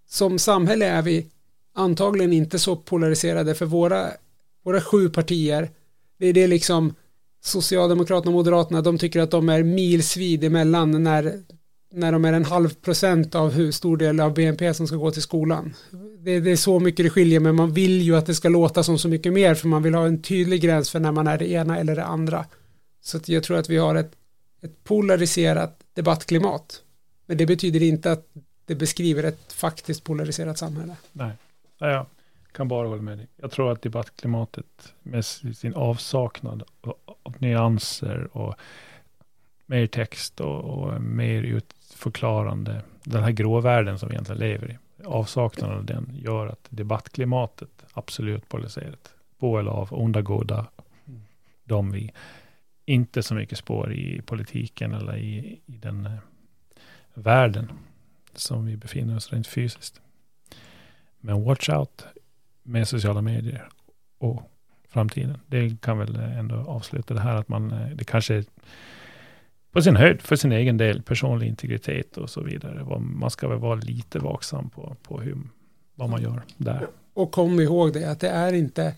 som samhälle är vi antagligen inte så polariserade för våra, våra sju partier, det är det liksom Socialdemokraterna och Moderaterna, de tycker att de är milsvid emellan när när de är en halv procent av hur stor del av BNP som ska gå till skolan. Det, det, är så mycket det skiljer men man vill ju att det ska låta som så mycket mer för man vill ha en tydlig gräns för när man är det ena eller det andra. Så att jag tror att vi har ett, ett polariserat debattklimat. Men det betyder inte att det beskriver ett faktiskt polariserat samhälle. Nej, jag kan bara hålla med dig. Jag tror att debattklimatet med sin avsaknad av nyanser och mer text och, och mer förklarande, den här gråvärlden som vi egentligen lever i, avsaknaden av den gör att debattklimatet absolut polariserat. På eller av onda goda, de vi inte så mycket spår i politiken eller i, i den eh, världen som vi befinner oss rent fysiskt. Men watch out med sociala medier och framtiden. Det kan väl ändå avsluta det här att man, eh, det kanske är på sin höjd för sin egen del, personlig integritet och så vidare. Man ska väl vara lite vaksam på, på hur, vad man gör där. Och kom ihåg det, att det är inte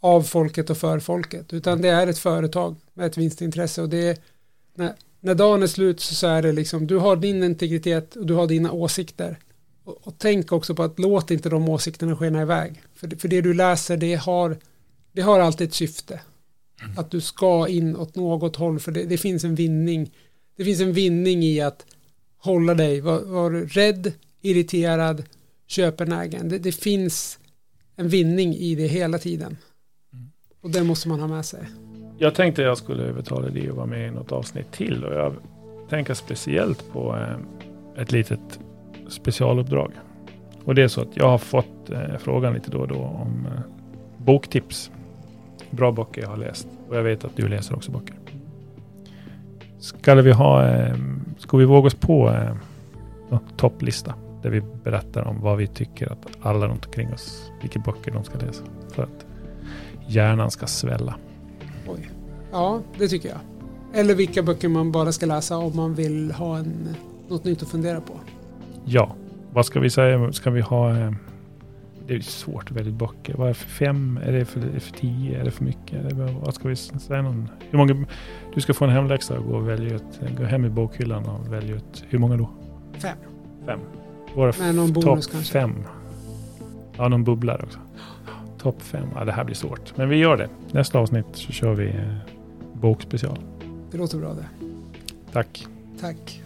av folket och för folket, utan det är ett företag med ett vinstintresse och det är, när, när dagen är slut så är det liksom, du har din integritet och du har dina åsikter. Och, och tänk också på att låt inte de åsikterna skena iväg. För, för det du läser, det har, det har alltid ett syfte. Att du ska in åt något håll, för det, det, finns en vinning. Det finns en vinning i att hålla dig, vara var rädd, irriterad, köpenägen. Det, det finns en vinning i det hela tiden. Mm. Och det måste man ha med sig. Jag tänkte jag skulle övertala dig att vara med i något avsnitt till och jag tänker speciellt på eh, ett litet specialuppdrag. Och det är så att jag har fått eh, frågan lite då och då om eh, boktips. Bra böcker jag har läst och jag vet att du läser också böcker. Ska vi ha, ska vi våga oss på en topplista där vi berättar om vad vi tycker att alla runt omkring oss, vilka böcker de ska läsa för att hjärnan ska svälla. Oj. Ja, det tycker jag. Eller vilka böcker man bara ska läsa om man vill ha en, något nytt att fundera på. Ja, vad ska vi säga? Ska vi ha... Eh, det är svårt att välja böcker. Vad är för fem? Är det för, är det för tio? Är det för mycket? Är det, vad ska vi säga? Någon, hur många, du ska få en hemläxa och gå, och välja ut, gå hem i bokhyllan och välja ut. Hur många då? Fem. Fem. Våra topp fem. Ja, någon bubblare också. Topp fem. Ja, det här blir svårt. Men vi gör det. Nästa avsnitt så kör vi eh, bokspecial. Det låter bra det. Tack. Tack.